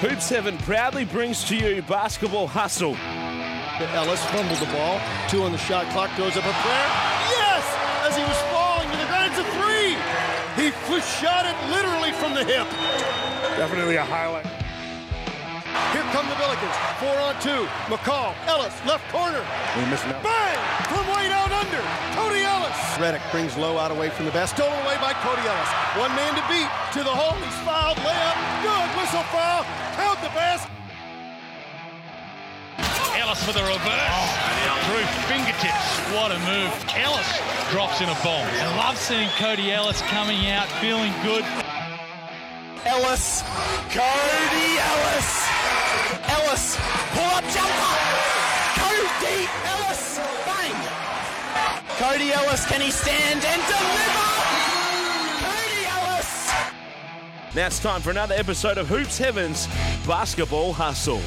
Hoop 7 proudly brings to you Basketball Hustle. Ellis fumbled the ball. Two on the shot clock. Goes up a prayer. Yes! As he was falling to the ground, it's a three. He shot it literally from the hip. Definitely a highlight. Here come the Billikens. Four on two. McCall. Ellis. Left corner. We missing out. Bang! From way down under. Cody Ellis. Reddick brings low out away from the best. Stolen away by Cody Ellis. One man to beat. To the hole. He's fouled. Layup. Good. Whistle foul. Count the best. Ellis for the reverse. Through fingertips. What a move. Ellis drops in a bomb. I love seeing Cody Ellis coming out feeling good. Ellis. Cody Ellis. Ellis. Pull up jumper. Cody Ellis. Bang. Cody Ellis, can he stand and deliver? Cody Ellis. Now it's time for another episode of Hoops Sevens Basketball Hustle.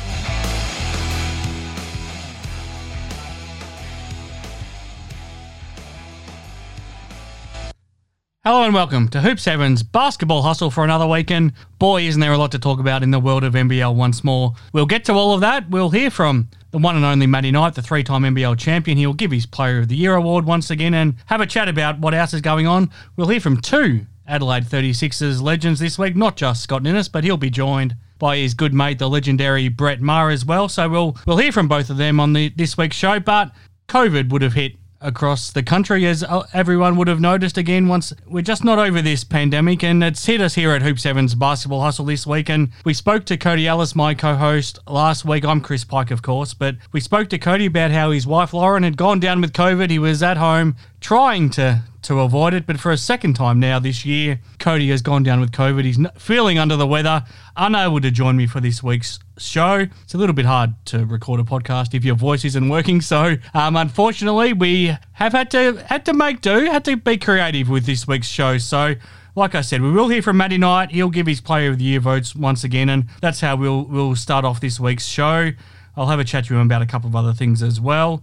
Hello and welcome to Hoop Sevens Basketball Hustle for another weekend. Boy, isn't there a lot to talk about in the world of NBL once more. We'll get to all of that. We'll hear from the one and only Matty Knight, the three time NBL champion. He'll give his Player of the Year award once again and have a chat about what else is going on. We'll hear from two Adelaide 36ers legends this week, not just Scott Ninnis, but he'll be joined by his good mate, the legendary Brett Maher, as well. So we'll we'll hear from both of them on the this week's show. But COVID would have hit across the country, as uh, everyone would have noticed again. Once we're just not over this pandemic, and it's hit us here at Hoop Sevens Basketball Hustle this week. And we spoke to Cody Ellis, my co-host, last week. I'm Chris Pike, of course, but we spoke to Cody about how his wife Lauren had gone down with COVID. He was at home trying to to avoid it, but for a second time now this year, Cody has gone down with COVID. He's feeling under the weather, unable to join me for this week's show. It's a little bit hard to record a podcast if your voice isn't working. So, um, unfortunately, we have had to had to make do, had to be creative with this week's show. So. Like I said, we will hear from Matty Knight. He'll give his Player of the Year votes once again, and that's how we'll we'll start off this week's show. I'll have a chat to him about a couple of other things as well.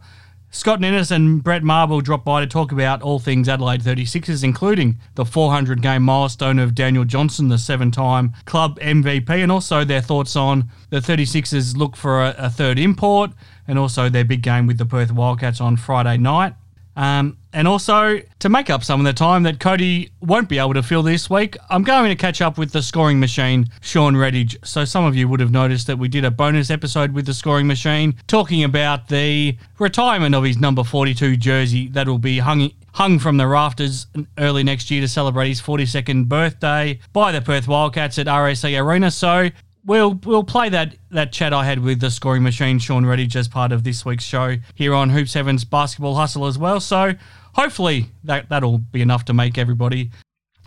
Scott Ninnis and Brett Maher drop by to talk about all things Adelaide 36ers, including the 400 game milestone of Daniel Johnson, the seven time club MVP, and also their thoughts on the 36ers look for a, a third import and also their big game with the Perth Wildcats on Friday night. Um, and also, to make up some of the time that Cody won't be able to fill this week, I'm going to catch up with the scoring machine, Shawn Redhage. So, some of you would have noticed that we did a bonus episode with the scoring machine talking about the retirement of his number 42 jersey that will be hung. Hung from the rafters early next year to celebrate his 42nd birthday by the Perth Wildcats at RAC Arena. So, We'll we'll play that that chat I had with the scoring machine, Shawn Redhage, as part of this week's show here on Hoops Sevens Basketball Hustle as well. So hopefully that that'll be enough to make everybody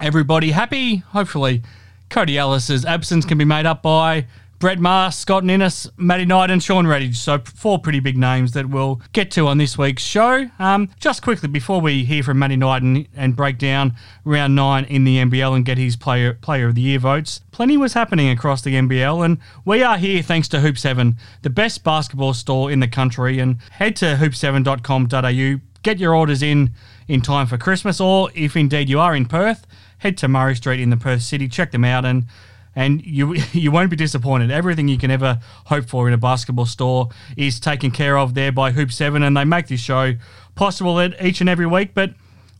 everybody happy. Hopefully Cody Ellis's absence can be made up by Brett Maher, Scott Ninnis, Matty Knight, and Shawn Redhage. So four pretty big names that we'll get to on this week's show. Um, just quickly before we hear from Matty Knight and, and break down round nine in the NBL and get his player player of the year votes, plenty was happening across the NBL, and we are here thanks to Hoop Seven, the best basketball store in the country. And head to hoop7.com.au, get your orders in in time for Christmas, or if indeed you are in Perth, head to Murray Street in the Perth City, check them out, and and you you won't be disappointed. Everything you can ever hope for in a basketball store is taken care of there by Hoop Seven, and they make this show possible each and every week. But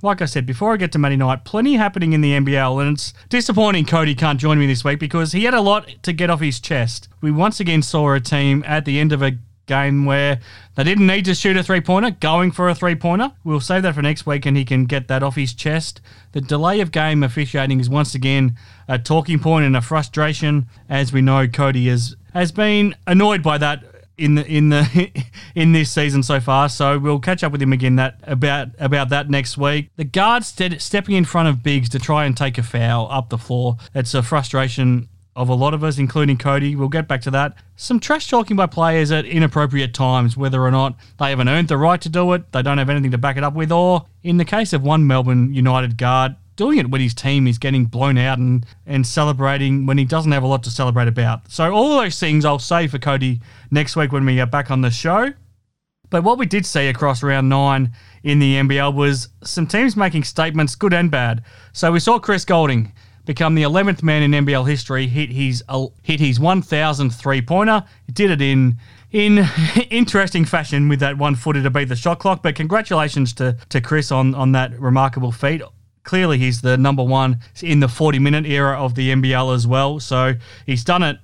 like I said, before I get to Matty Knight. plenty happening in the NBL, and it's disappointing Cody can't join me this week because he had a lot to get off his chest. We once again saw a team at the end of a game where they didn't need to shoot a three pointer, going for a three pointer. We'll save that for next week and he can get that off his chest. The delay of game officiating is once again a talking point and a frustration. As we know, Cody has, has been annoyed by that in the in the in this season so far. So we'll catch up with him again that about about that next week. The guard stepping in front of Biggs to try and take a foul up the floor. It's a frustration of a lot of us, including Cody. We'll get back to that. Some trash talking by players at inappropriate times, whether or not they haven't earned the right to do it, they don't have anything to back it up with, or in the case of one Melbourne United guard, doing it when his team is getting blown out and, and celebrating when he doesn't have a lot to celebrate about. So, all those things I'll say for Cody next week when we get back on the show. But what we did see across round nine in the NBL was some teams making statements, good and bad. So we saw Chris Golding become the 11th man in NBL history hit his uh, hit his 1,000 three pointer. He did it in in interesting fashion with that one footer to beat the shot clock. But congratulations to to Chris on on that remarkable feat. Clearly, he's the number one in the 40 minute era of the NBL as well. So he's done it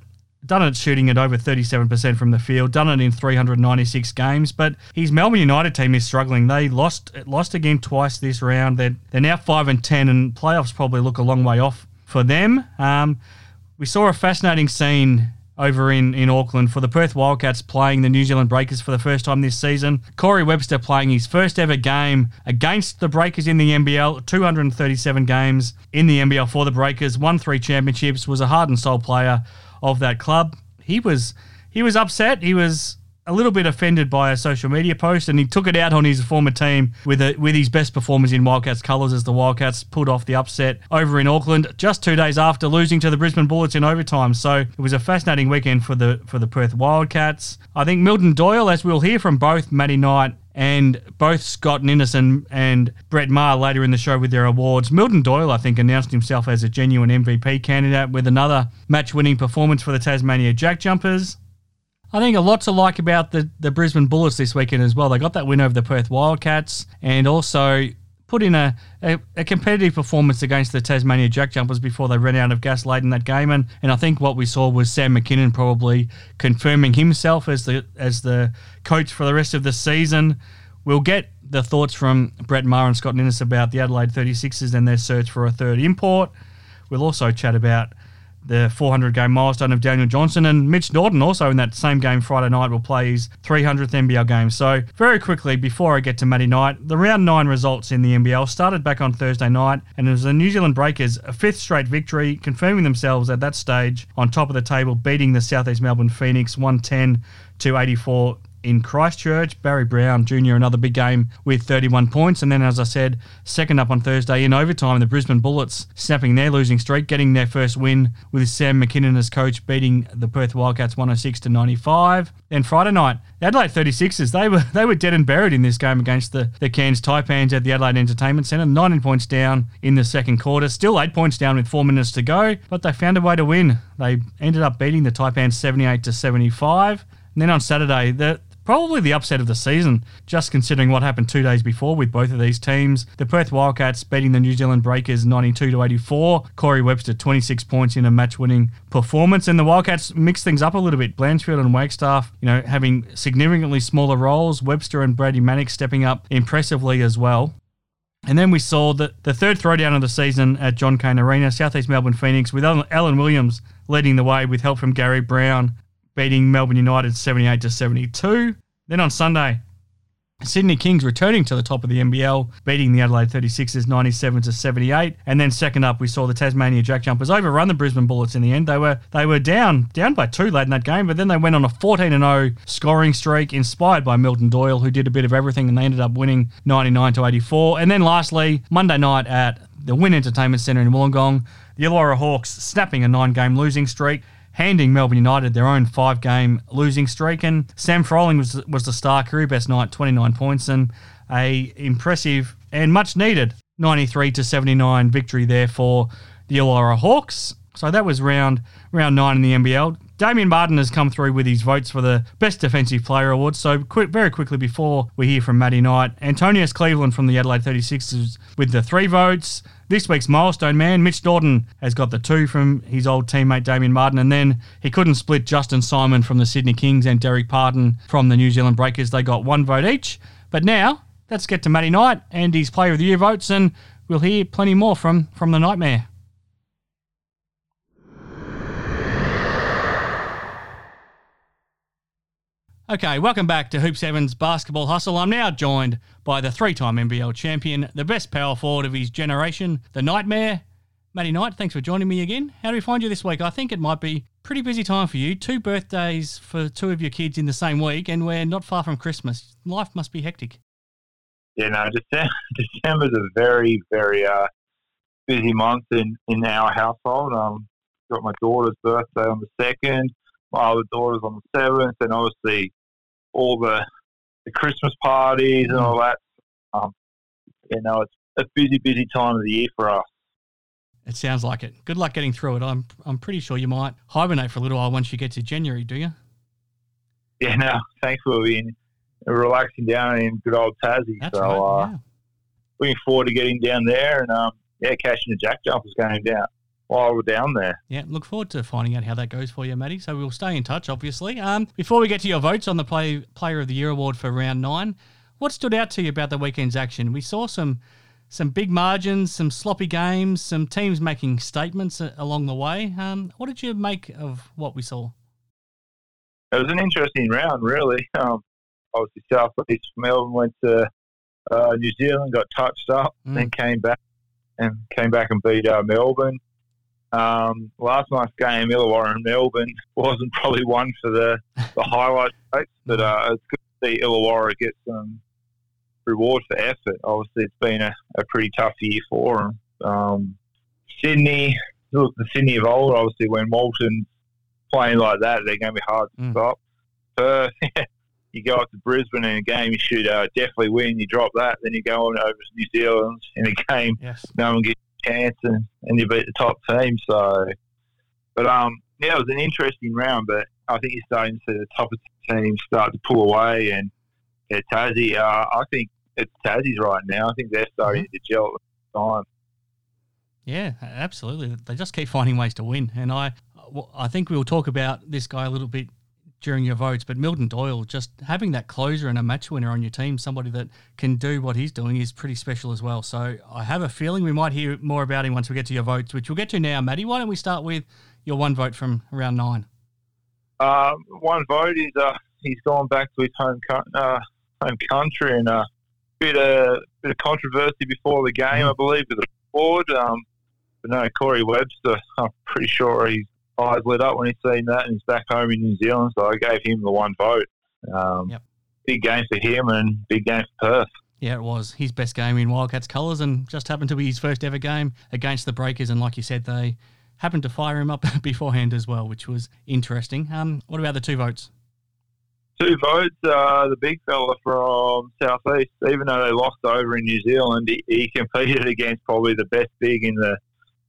done it shooting at over 37% from the field, done it in 396 games, but his Melbourne United team is struggling. They lost lost again twice this round. They're, they're now 5 and 10, and playoffs probably look a long way off for them. Um, we saw a fascinating scene over in, in Auckland for the Perth Wildcats playing the New Zealand Breakers for the first time this season. Corey Webster playing his first ever game against the Breakers in the NBL, 237 games in the NBL for the Breakers, won three championships, was a heart and soul player of that club. He was he was upset. He was a little bit offended by a social media post, and he took it out on his former team with a, with his best performance in Wildcats colours as the Wildcats pulled off the upset over in Auckland just two days after losing to the Brisbane Bullets in overtime. So it was a fascinating weekend for the for the Perth Wildcats. I think Milton Doyle, as we'll hear from both Matty Knight and both Scott Ninnis and, and Brett Maher later in the show with their awards. Milton Doyle, I think, announced himself as a genuine MVP candidate with another match winning performance for the Tasmania Jack Jumpers. I think a lot to like about the, the Brisbane Bullets this weekend as well. They got that win over the Perth Wildcats and also put in a, a, a, competitive performance against the Tasmania Jack Jumpers before they ran out of gas late in that game. And, and I think what we saw was Sam Mackinnon probably confirming himself as the as the coach for the rest of the season. We'll get the thoughts from Brett Maher and Scott Ninnis about the Adelaide 36ers and their search for a third import. We'll also chat about the 400 game milestone of Daniel Johnson. And Mitch Norton also in that same game Friday night will play his 300th NBL game. So, very quickly, before I get to Matty Knight, the round nine results in the NBL started back on Thursday night, and it was the New Zealand Breakers, a fifth straight victory, confirming themselves at that stage on top of the table, beating the Southeast Melbourne Phoenix 110 to 84 in Christchurch. Barry Brown Jr., another big game with 31 points. And then, as I said, second up on Thursday in overtime, the Brisbane Bullets snapping their losing streak, getting their first win with Sam Mackinnon as coach, beating the Perth Wildcats 106 to 95. Then Friday night, the Adelaide 36ers, they were they were dead and buried in this game against the, the Cairns Taipans at the Adelaide Entertainment Centre. 19 points down in the second quarter, still 8 points down with 4 minutes to go, but they found a way to win. They ended up beating the Taipans 78 to 75. And then on Saturday, the Probably the upset of the season, just considering what happened two days before with both of these teams. The Perth Wildcats beating the New Zealand Breakers 92 to 84. Corey Webster 26 points in a match-winning performance, and the Wildcats mixed things up a little bit. Blanchfield and Wagstaff, you know, having significantly smaller roles. Webster and Brady Manek stepping up impressively as well. And then we saw the, the third throwdown of the season at John Cain Arena, Southeast Melbourne Phoenix, with Alan Williams leading the way with help from Gary Browne beating Melbourne United 78 to 72. Then on Sunday, Sydney Kings returning to the top of the NBL, beating the Adelaide 36ers 97 to 78. And then second up, we saw the Tasmania Jack Jumpers overrun the Brisbane Bullets in the end. They were they were down down by two late in that game, but then they went on a 14 0 scoring streak, inspired by Milton Doyle, who did a bit of everything, and they ended up winning 99 to 84. And then lastly, Monday night at the Win Entertainment Centre in Wollongong, the Illawarra Hawks snapping a nine game losing streak handing Melbourne United their own five game losing streak. And Sam Froling was, was the star career best night, 29 points, and a impressive and much needed 93 to 79 victory there for the Illawarra Hawks. So that was round round nine in the NBL. Damien Martin has come through with his votes for the Best Defensive Player Award. So, quick, very quickly before we hear from Matty Knight, Antonius Cleveland from the Adelaide 36ers with the three votes. This week's milestone man, Mitch Norton, has got the two from his old teammate Damien Martin, and then he couldn't split Justin Simon from the Sydney Kings and Dererk Pardon from the New Zealand Breakers. They got one vote each. But now, let's get to Matty Knight and his Player of the Year votes, and we'll hear plenty more from, from the Nightmare. Okay, welcome back to Hoop 7's Basketball Hustle. I'm now joined by the three time NBL champion, the best power forward of his generation, the Nightmare, Matty Knight. Thanks for joining me again. How do we find you this week? I think it might be pretty busy time for you. Two birthdays for two of your kids in the same week, and we're not far from Christmas. Life must be hectic. Yeah, no, December, December's a very, very uh, busy month in, in our household. Um, got my daughter's birthday on the second, my other daughter's on the seventh, and obviously all the the Christmas parties and all that. Um, you know, it's a busy, busy time of the year for us. It sounds like it. Good luck getting through it. I'm I'm pretty sure you might hibernate for a little while once you get to January, do you? Yeah, no, thankfully we're relaxing down in good old Tassie. That's so right. uh, yeah. looking forward to getting down there and um, yeah, catching the jack jumpers going down while we're down there. Yeah, look forward to finding out how that goes for you, Matty. So we'll stay in touch, obviously. Um, before we get to your votes on the play, Player of the Year award for round nine, what stood out to you about the weekend's action? We saw some some big margins, some sloppy games, some teams making statements along the way. Um, what did you make of what we saw? It was an interesting round, really. Um, obviously, South East Melbourne went to uh, New Zealand, got touched up, Mm. then came back and came back and beat uh, Melbourne. Um, last night's game, Illawarra and Melbourne, wasn't probably one for the, the highlight votes, but uh, it's good to see Illawarra get some reward for effort. Obviously, it's been a, a pretty tough year for them. Um, Sydney, look, the Sydney of old, obviously, when Walton's playing like that, they're going to be hard to Mm. stop. Perth, you go up to Brisbane in a game, you should uh, definitely win. You drop that, then you go on over to New Zealand in a game, Yes. no one gets chance, and, and you beat the top team. So, but um, yeah, it was an interesting round. But I think you're starting to see the top teams start to pull away, and yeah, Tassie. Uh, I think it's Tassie's right now. I think they're starting to gel at the time. Yeah, absolutely. They just keep finding ways to win, and I, I think we'll talk about this guy a little bit during your votes. But Milton Doyle, just having that closer and a match winner on your team, somebody that can do what he's doing, is pretty special as well. So I have a feeling we might hear more about him once we get to your votes, which we'll get to now. Matty, why don't we start with your one vote from round nine? Um, one vote is uh, he's gone back to his home co- uh, home country and a uh, bit of bit of controversy before the game, I believe, with the board. Um, but no, Corey Webster, I'm pretty sure his eyes lit up when he's seen that, and he's back home in New Zealand. So I gave him the one vote. Um, Yep. Big game for him and big game for Perth. Yeah, it was his best game in Wildcats colours, and just happened to be his first ever game against the Breakers. And like you said, they happened to fire him up beforehand as well, which was interesting. Um, what about the two votes? Two votes. Uh, the big fella from Southeast, even though they lost over in New Zealand, he, he competed against probably the best big in the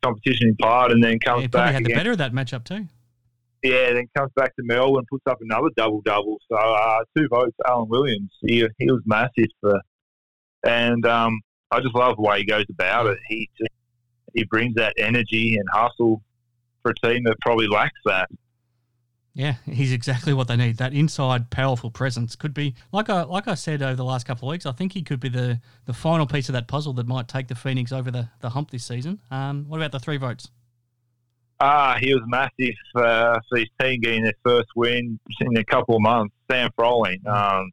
competition in part, and then comes Yeah, back had the better of that matchup too. Yeah, then comes back to Melbourne, puts up another double double. So uh, two votes, Alan Williams. He he was massive for, and um, I just love the way he goes about it. He just, he brings that energy and hustle for a team that probably lacks that. Yeah, he's exactly what they need. That inside powerful presence could be like I like I said over the last couple of weeks. I think he could be the the final piece of that puzzle that might take the Phoenix over the, the hump this season. Um, what about the three votes? Ah, he was massive uh, for his team getting their first win in a couple of months. Sam Froling. Um,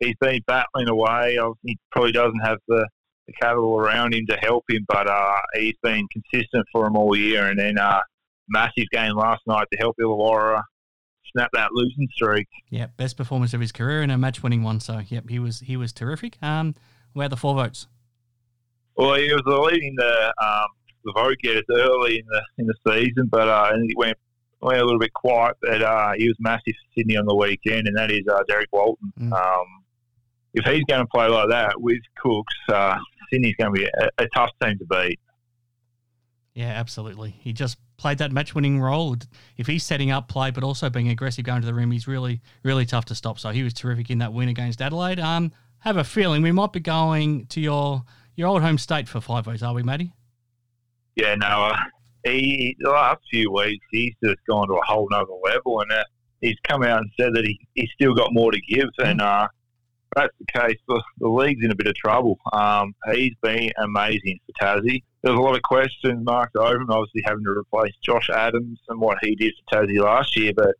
he's been battling away. He probably doesn't have the, the capital around him to help him, but uh, he's been consistent for him all year. And then uh, massive game last night to help Illawarra snap that losing streak. Yeah, best performance of his career and a match winning one. So yep, he was he was terrific. Um, about the four votes? Well, he was leading the um, the vote getters early in the in the season, but uh, and he went went a little bit quiet. But uh, he was massive for Sydney on the weekend, and that is uh, Derrick Walton. Mm. Um, if he's going to play like that with Cooks, uh, Sydney's going to be a, a tough team to beat. Yeah, absolutely. He just played that match winning role. If he's setting up play, but also being aggressive going to the rim, he's really, really tough to stop. So he was terrific in that win against Adelaide. Um, have a feeling we might be going to your your old home state for five votes, are we, Matty? Yeah, no, uh, he the last few weeks he's just gone to a whole nother level, and uh, he's come out and said that he he's still got more to give, and uh, that's the case. The, the league's in a bit of trouble. Um, he's been amazing for Tassie. There's a lot of questions marked over him, obviously having to replace Josh Adams and what he did for Tassie last year, but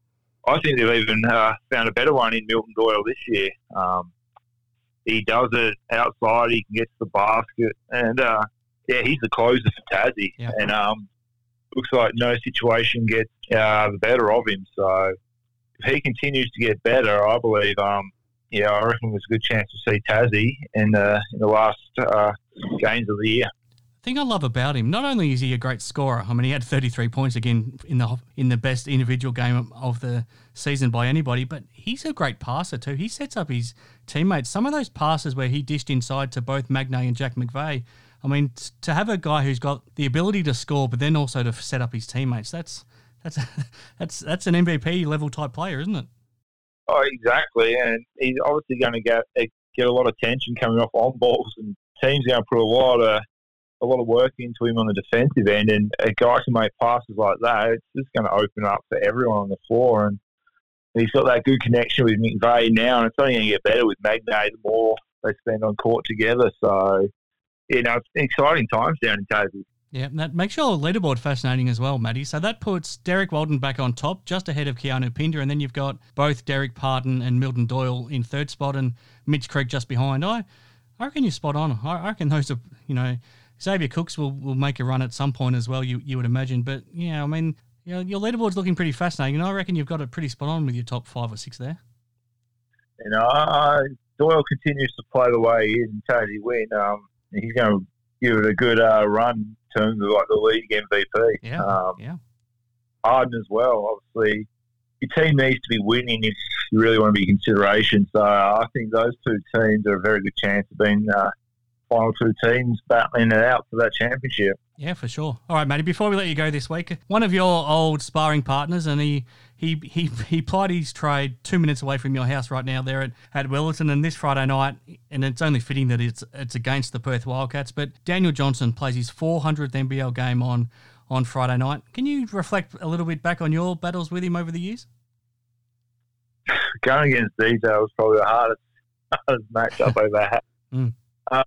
I think they've even uh, found a better one in Milton Doyle this year. Um, he does it outside. He can get to the basket, and uh, yeah, he's the closer for Tassie. Yeah. And um, looks like no situation gets uh, the better of him. So if he continues to get better, I believe, um, yeah, I reckon there's a good chance to see Tassie in the in the last uh, games of the year. The thing I love about him, not only is he a great scorer. I mean, he had 33 points again in the in the best individual game of the season by anybody, but he's a great passer too. He sets up his teammates. Some of those passes where he dished inside to both Magnay and Jack McVeigh. I mean, to have a guy who's got the ability to score, but then also to set up his teammates, that's that's that's that's an MVP level type player, isn't it? Oh, exactly, and he's obviously going to get get a lot of tension coming off on balls, and teams going to put a lot of a lot of work into him on the defensive end. And a guy can make passes like that, it's just going to open up for everyone on the floor. And he's got that good connection with McVeigh now, and it's only going to get better with Magnay the more they spend on court together. So, you know, it's exciting times down in Tassie. Yeah, that makes your leaderboard fascinating as well, Matty. So that puts Derrick Walton back on top, just ahead of Keanu Pinder, and then you've got both Dererk Pardon and Milton Doyle in third spot, and Mitch Creek just behind. I, I reckon you're spot on. I, I reckon those are, you know, Xavier Cooks will, will make a run at some point as well. You you would imagine, but yeah, I mean, you know, your leaderboard's looking pretty fascinating, and I reckon you've got it pretty spot on with your top five or six there. You know, uh, Doyle continues to play the way he is and Tassie win. Um, he's going to give it a good uh, run terms of like the league MVP. Yeah, um, yeah. Harden as well. Obviously, your team needs to be winning if you really want to be consideration. So uh, I think those two teams are a very good chance of being uh, final two teams battling it out for that championship. Yeah, for sure. All right, Matty. Before we let you go this week, one of your old sparring partners, and he he he he plied his trade two minutes away from your house right now there at, at Willetton, and this Friday night, and it's only fitting that it's it's against the Perth Wildcats. But Daniel Johnson plays his 400th NBL game on on Friday night. Can you reflect a little bit back on your battles with him over the years? Going against DJ was probably the hardest, hardest matchup I've ever had. Mm. Uh,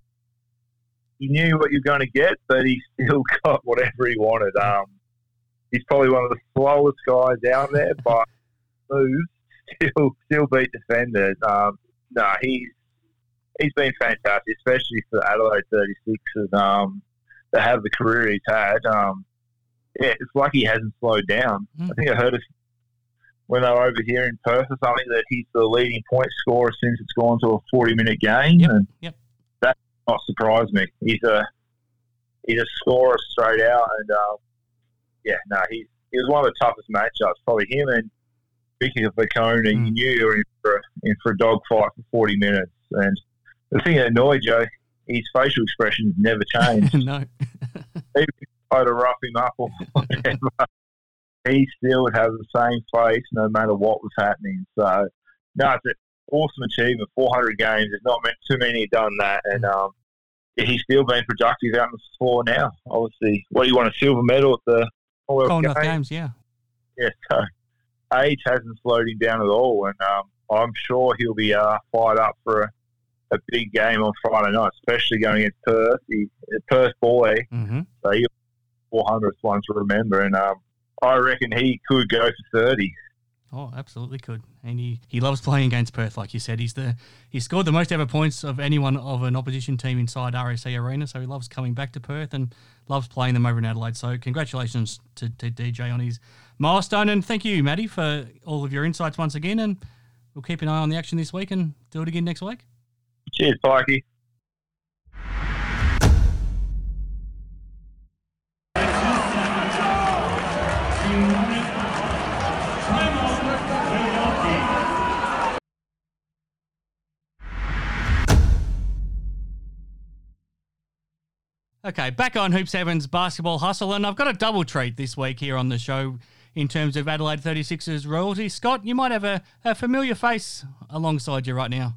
he knew what you're going to get, but he still got whatever he wanted. Um, he's probably one of the slowest guys out there, but moves still still beat defenders. Um, no, he's he's been fantastic, especially for Adelaide 36ers um, to have the career he's had. Um, yeah, it's like he hasn't slowed down. Mm. I think I heard when they were over here in Perth or something that he's the leading point scorer since it's gone to a 40 minute game. Yep, and yep. That not surprise me. He's a he's a scorer straight out, and uh, yeah, no, he's he was one of the toughest matchups. Probably him and Vicky Vacone. Mm. You knew you were in for a, in for a dogfight for 40 minutes, and the thing that annoyed Joe, his facial expressions never changed. no. Even if I had to rough him up or whatever, he still would have the same face no matter what was happening. So, no, it's an awesome achievement. 400 games. There's not meant too many have done that. And um, he's still been productive out on the floor now. Obviously, what do you want, a silver medal at the Commonwealth Commonwealth Games? games, yeah. Yeah, so age hasn't slowed him down at all. And um, I'm sure he'll be uh, fired up for a, a big game on Friday night, especially going against Perth. He, a Perth boy, Mm-hmm. so he'll 400th one to remember. And um, I reckon he could go for 30. Oh, absolutely could. And he, he loves playing against Perth, like you said. He's the he scored the most ever points of anyone of an opposition team inside RAC Arena, so he loves coming back to Perth and loves playing them over in Adelaide. So congratulations to, to DJ on his milestone, and thank you, Matty, for all of your insights once again. And we'll keep an eye on the action this week and do it again next week. Cheers, Pikey. Okay, back on Hoops Seven's basketball hustle, and I've got a double treat this week here on the show in terms of Adelaide 36ers royalty. Scott, you might have a, a familiar face alongside you right now.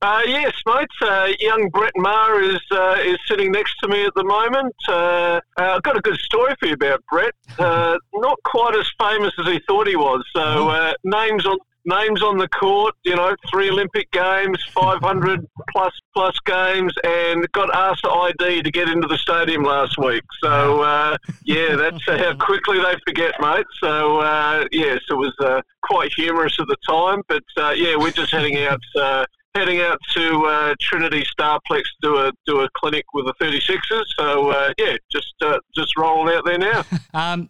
Uh, yes, mate. Uh, young Brett Maher is uh, is sitting next to me at the moment. Uh, uh, I've got a good story for you about Brett. Uh, not quite as famous as he thought he was. So uh, names on names on the court. You know, three Olympic games, five hundred plus plus games, and got asked to ID to get into the stadium last week. So uh, yeah, that's how quickly they forget, mate. So uh, yes, it was uh, quite humorous at the time, but uh, yeah, we're just heading out. Uh, heading out to uh, Trinity Starplex to do a do a clinic with the 36ers. So uh, yeah, just uh, just rolling out there now. Um,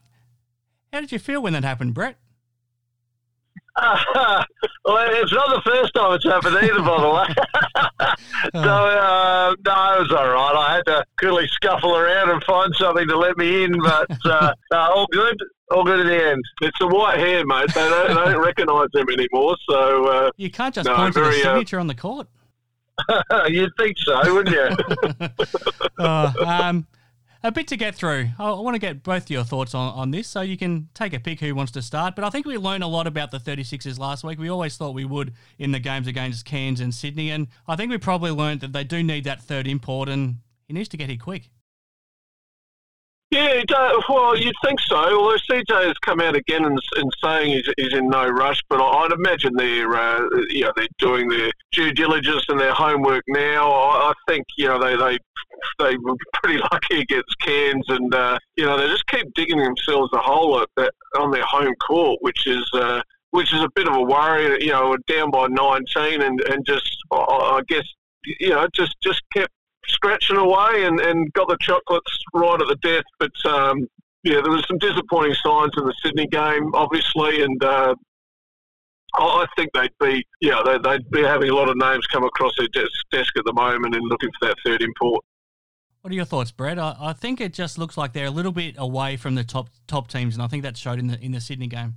how did you feel when that happened, Brett? well, it's not the first time it's happened either, by the way. so uh, no, it was all right. I had to quickly scuffle around and find something to let me in, but uh, no, all good. All good in the end. It's a white hair, mate. They don't, they don't recognise them anymore. So uh, You can't just No, point to the uh, signature on the court. You'd think so, wouldn't you? uh, um, a bit to get through. I, want to get both your thoughts on, on this, so you can take a pick who wants to start. But I think we learned a lot about the 36ers last week. We always thought we would in the games against Cairns and Sydney, and I think we probably learned that they do need that third import, and he needs to get here quick. Yeah, well, you'd think so. Although CJ has come out again and, and saying he's, he's, in no rush, but I'd imagine they're uh, you know they're doing their due diligence and their homework now. I, think you know they they they were pretty lucky against Cairns, and uh, you know they just keep digging themselves a hole at that, on their home court, which is. Uh, which is a bit of a worry, you know, down by 19 and, and just, I guess, you know, just, just kept scratching away and, and got the chocolates right at the death. But um, yeah, there was some disappointing signs in the Sydney game, obviously, and uh, I think they'd be yeah they, would be having a lot of names come across their desk, desk at the moment and looking for that third import. What are your thoughts, Brett? I, I think it just looks like they're a little bit away from the top top teams, and I think that showed in the in the Sydney game.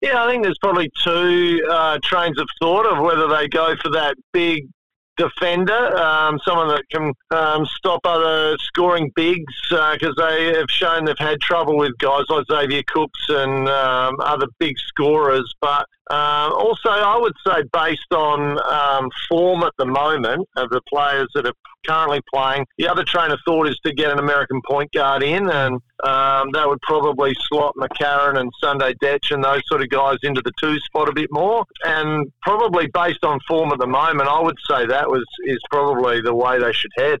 Yeah, I think there's probably two uh, trains of thought of whether they go for that big defender, um, someone that can um, stop other scoring bigs because uh, they have shown they've had trouble with guys like Xavier Cooks and um, other big scorers. But um, also, I would say based on um, form at the moment of the players that are currently playing, the other train of thought is to get an American point guard in, and um, that would probably slot McCarron and Sunday Dech and those sort of guys into the two spot a bit more. And probably based on form at the moment, I would say that was is probably the way they should head.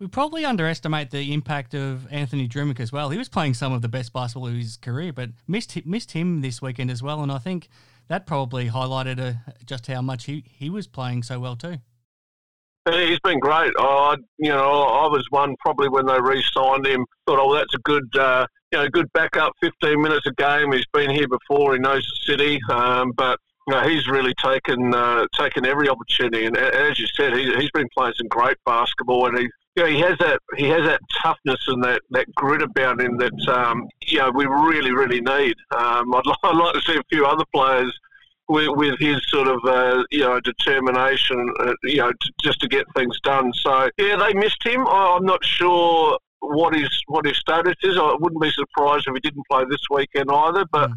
We probably underestimate the impact of Anthony Drmic as well. He was playing some of the best basketball of his career, but missed missed him this weekend as well. And I think that probably highlighted uh, just how much he, he was playing so well too. He's been great. Oh, you know, I was one probably when they re-signed him. Thought, oh, that's a good, uh, you know, good backup. Fifteen minutes a game. He's been here before. He knows the city. Um, but you know, he's really taken uh, taken every opportunity. And as you said, he, has been playing some great basketball, and he you know, he has that he has that toughness and that, that grit about him that um, you know we really really need. Um, I'd, I'd, like to see a few other players with, with his sort of uh, you know determination, uh, you know, t- just to get things done. So yeah, they missed him. I'm not sure what his what his status is. I wouldn't be surprised if he didn't play this weekend either. But mm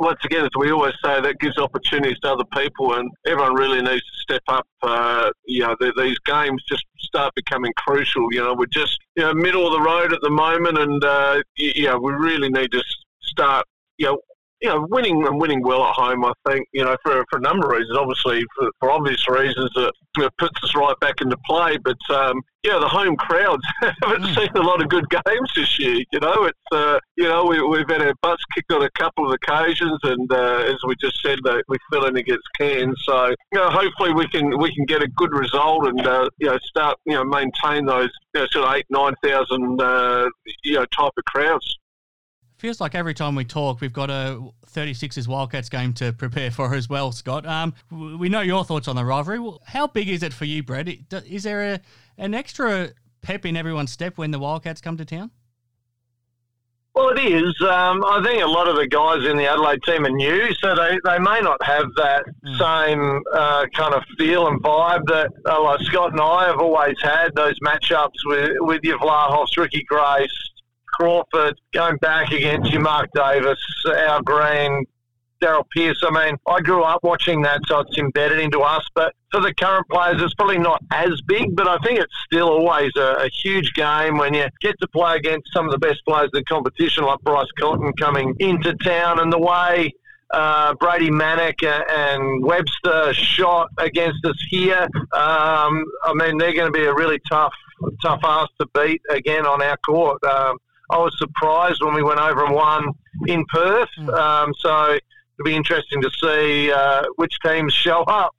once again, as we always say, that gives opportunities to other people, and everyone really needs to step up. Uh, you know, the, these games just start becoming crucial. You know, we're just you know middle of the road at the moment, and uh, you, you know we really need to start you know you know, winning and winning well at home, I think, you know, for, for a number of reasons. Obviously, for, for obvious reasons, that you know, puts us right back into play. But um, yeah, the home crowds haven't mm. seen a lot of good games this year. You know, it's uh, you know we, we've had our butts kicked on a couple of occasions, and uh, as we just said, that we fell in against Cairns. So you know, hopefully we can we can get a good result and uh, you know start you know maintain those you know, sort of eight nine thousand uh, you know type of crowds feels like every time we talk, we've got a 36ers Wildcats game to prepare for as well, Scott. Um, we know your thoughts on the rivalry. How big is it for you, Brett? Is there a, an extra pep in everyone's step when the Wildcats come to town? Well, it is. Um, I think a lot of the guys in the Adelaide team are new, so they, they may not have that mm. same uh, kind of feel and vibe that uh, like Scott and I have always had. Those matchups with with your Vlahov, Ricky Grace, Crawford, going back against you, Mark Davis, Al Green, Darryl Pearce. I mean, I grew up watching that, so it's embedded into us. But for the current players, it's probably not as big, but I think it's still always a, a, huge game when you get to play against some of the best players in the competition, like Bryce Cotton coming into town, and the way. Uh, Brady Manek and Webster shot against us here. Um, I mean, they're going to be a really tough, tough ass to beat again on our court. Um, I was surprised when we went over and won in Perth. Mm. Um, so it'll be interesting to see uh, which teams show up.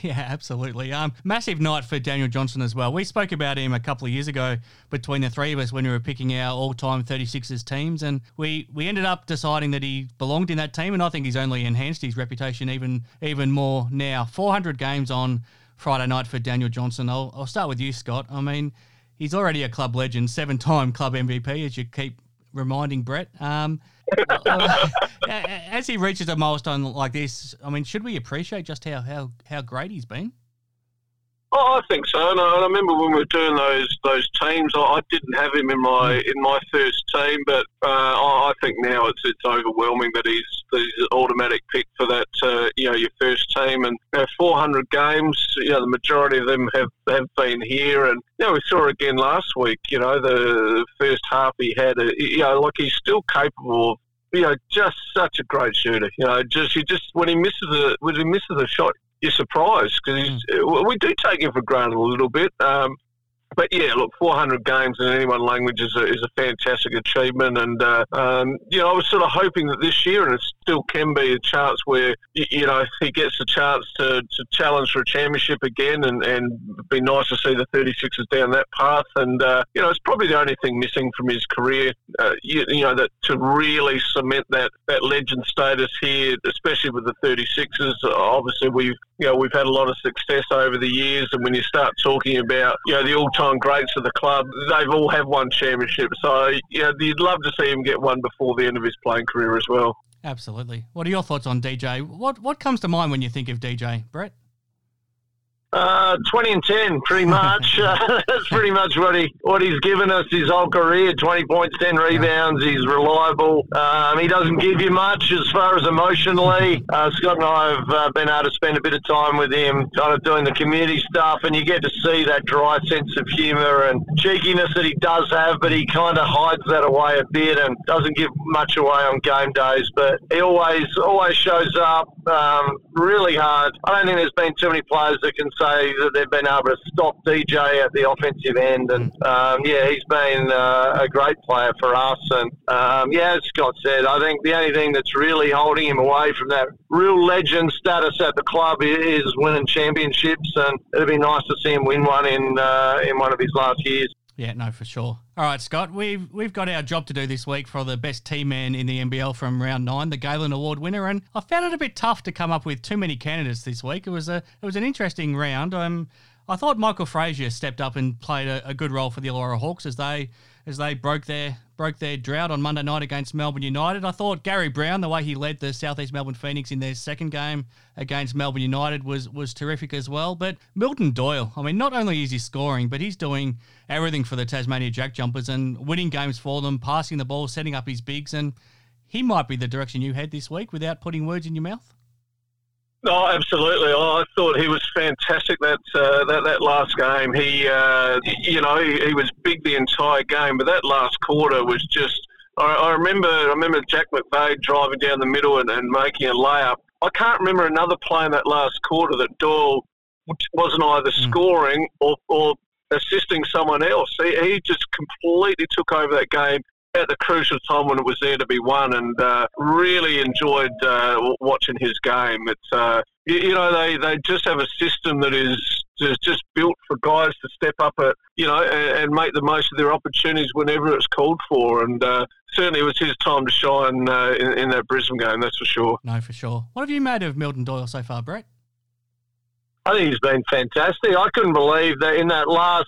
Yeah, absolutely. Um, massive night for Daniel Johnson as well. We spoke about him a couple of years ago between the three of us when we were picking our all-time 36ers teams, and we, we ended up deciding that he belonged in that team, and I think he's only enhanced his reputation even even more now. 400 games on Friday night for Daniel Johnson. I'll, I'll start with you, Scott. I mean, he's already a club legend, seven time club MVP, as you keep reminding Brett. Um, as he reaches a milestone like this, I mean, should we appreciate just how how, how great he's been? Oh, I think so. And I, I, remember when we were doing those those teams, I, I, didn't have him in my in my first team, but uh, I, think now it's it's overwhelming that he's he's an automatic pick for that uh, you know your first team. And you know, 400 games, you know, the majority of them have have been here, and you know we saw again last week. You know, the first half he had, a, you know, like he's still capable of you know, just such a great shooter. You know, just he just when he misses a when he misses a shot, you're surprised because mm. we do take him for granted a little bit. Um, but yeah, look, 400 games in any one language is a, is a fantastic achievement. And, uh, um, you know, I was sort of hoping that this year, and it still can be a chance where, you, you know, he gets a chance to, to challenge for a championship again and, and be nice to see the 36ers down that path. And, uh, you know, it's probably the only thing missing from his career, uh, you, you, know, that to really cement that, that legend status here, especially with the 36ers. Obviously, we've, you know, we've had a lot of success over the years. And when you start talking about, you know, the all time greats of the club. They've all had one championship, so yeah, you'd love to see him get one before the end of his playing career as well. Absolutely. What are your thoughts on DJ? What what comes to mind when you think of DJ, Brett? Uh, 20 and 10, pretty much. uh, that's pretty much what he what he's given us his whole career. 20 points, 10 rebounds. He's reliable. Um, he doesn't give you much as far as emotionally. Uh, Scott and I have uh, been able to spend a bit of time with him, kind of doing the community stuff, and you get to see that dry sense of humour and cheekiness that he does have, but he kind of hides that away a bit and doesn't give much away on game days. But he always always shows up um, really hard. I don't think there's been too many players that can say that they've been able to stop DJ at the offensive end. And um, yeah, he's been uh, a great player for us. And um, yeah, as Scott said, I think the only thing that's really holding him away from that real legend status at the club is winning championships. And it'd be nice to see him win one in uh, in one of his last years. Yeah, no, for sure. All right, Scott, we've we've got our job to do this week for the best team man in the NBL from round nine, the Galen Award winner, and I found it a bit tough to come up with too many candidates this week. It was a it was an interesting round. Um, I thought Michael Frazier stepped up and played a, a good role for the Illawarra Hawks as they as they broke their broke their drought on Monday night against Melbourne United. I thought Gary Browne, the way he led the Southeast Melbourne Phoenix in their second game against Melbourne United, was was terrific as well. But Milton Doyle, I mean, not only is he scoring, but he's doing everything for the Tasmania Jack Jumpers and winning games for them, passing the ball, setting up his bigs, and he might be the direction you head this week without putting words in your mouth. Oh, absolutely. Oh, I thought he was fantastic that uh, that that last game. He, uh, you know, he, he, was big the entire game, but that last quarter was just. I, I remember, I remember Jack McVeigh driving down the middle and, and making a layup. I can't remember another play in that last quarter that Doyle wasn't either mm. scoring or, or assisting someone else. He, he just completely took over that game at the crucial time when it was there to be won, and uh, really enjoyed uh, watching his game. It's uh, you, you, know they, they just have a system that is is just built for guys to step up at you know and, and make the most of their opportunities whenever it's called for, and uh, certainly it was his time to shine uh, in, in that Brisbane game. That's for sure. No, for sure. What have you made of Milton Doyle so far, Brett? I think he's been fantastic. I couldn't believe that in that last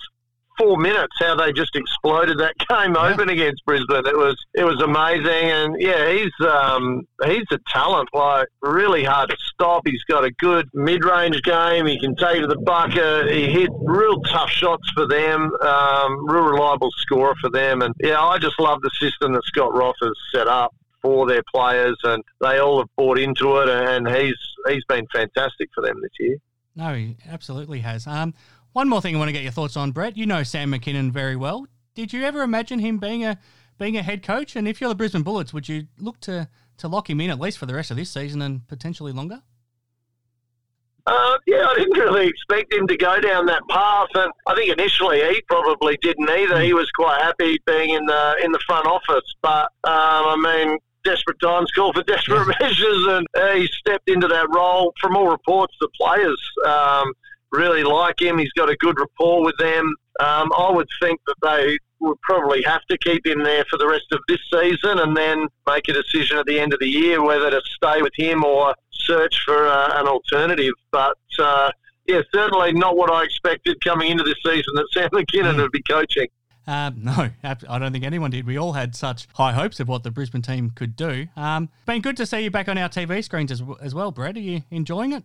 four minutes how they just exploded that game yeah. open against Brisbane. It was it was amazing, and yeah, he's um, he's a talent. Like really hard to stop. He's got a good mid range game. He can take to the bucket. He hit real tough shots for them. Um, real reliable scorer for them, and yeah, I just love the system that Scott Roth has set up for their players, and they all have bought into it. And he's he's been fantastic for them this year. No, he absolutely has. Um, one more thing I want to get your thoughts on, Brett. You know Sam Mackinnon very well. Did you ever imagine him being a being a head coach? And if you're the Brisbane Bullets, would you look to to lock him in at least for the rest of this season and potentially longer? Uh, yeah, I didn't really expect him to go down that path, and I think initially he probably didn't either. He was quite happy being in the in the front office, but um, I mean, desperate times call for desperate measures, and uh, he stepped into that role. From all reports, the players um, really like him. He's got a good rapport with them. Um, I would think that they would probably have to keep him there for the rest of this season and then make a decision at the end of the year whether to stay with him or search for uh, an alternative. But uh, yeah, certainly not what I expected coming into this season that Sam Mackinnon mm. would be coaching. Um, no, I don't think anyone did. We all had such high hopes of what the Brisbane team could do. Um, been good to see you back on our TV screens as, as well, Brett. Are you enjoying it?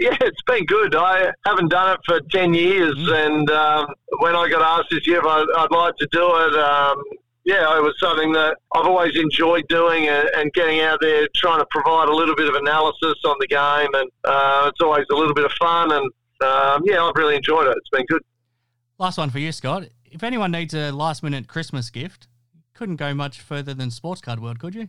Yeah, it's been good. I haven't done it for 10 years, mm. and um, when I got asked this year if I'd, I'd like to do it, um, yeah, it was something that I've always enjoyed doing and, and, getting out there trying to provide a little bit of analysis on the game, and uh, it's always a little bit of fun, and um, yeah, I've really enjoyed it. It's been good. Last one for you, Scott. If anyone needs a last minute Christmas gift, couldn't go much further than Sports Card World, could you?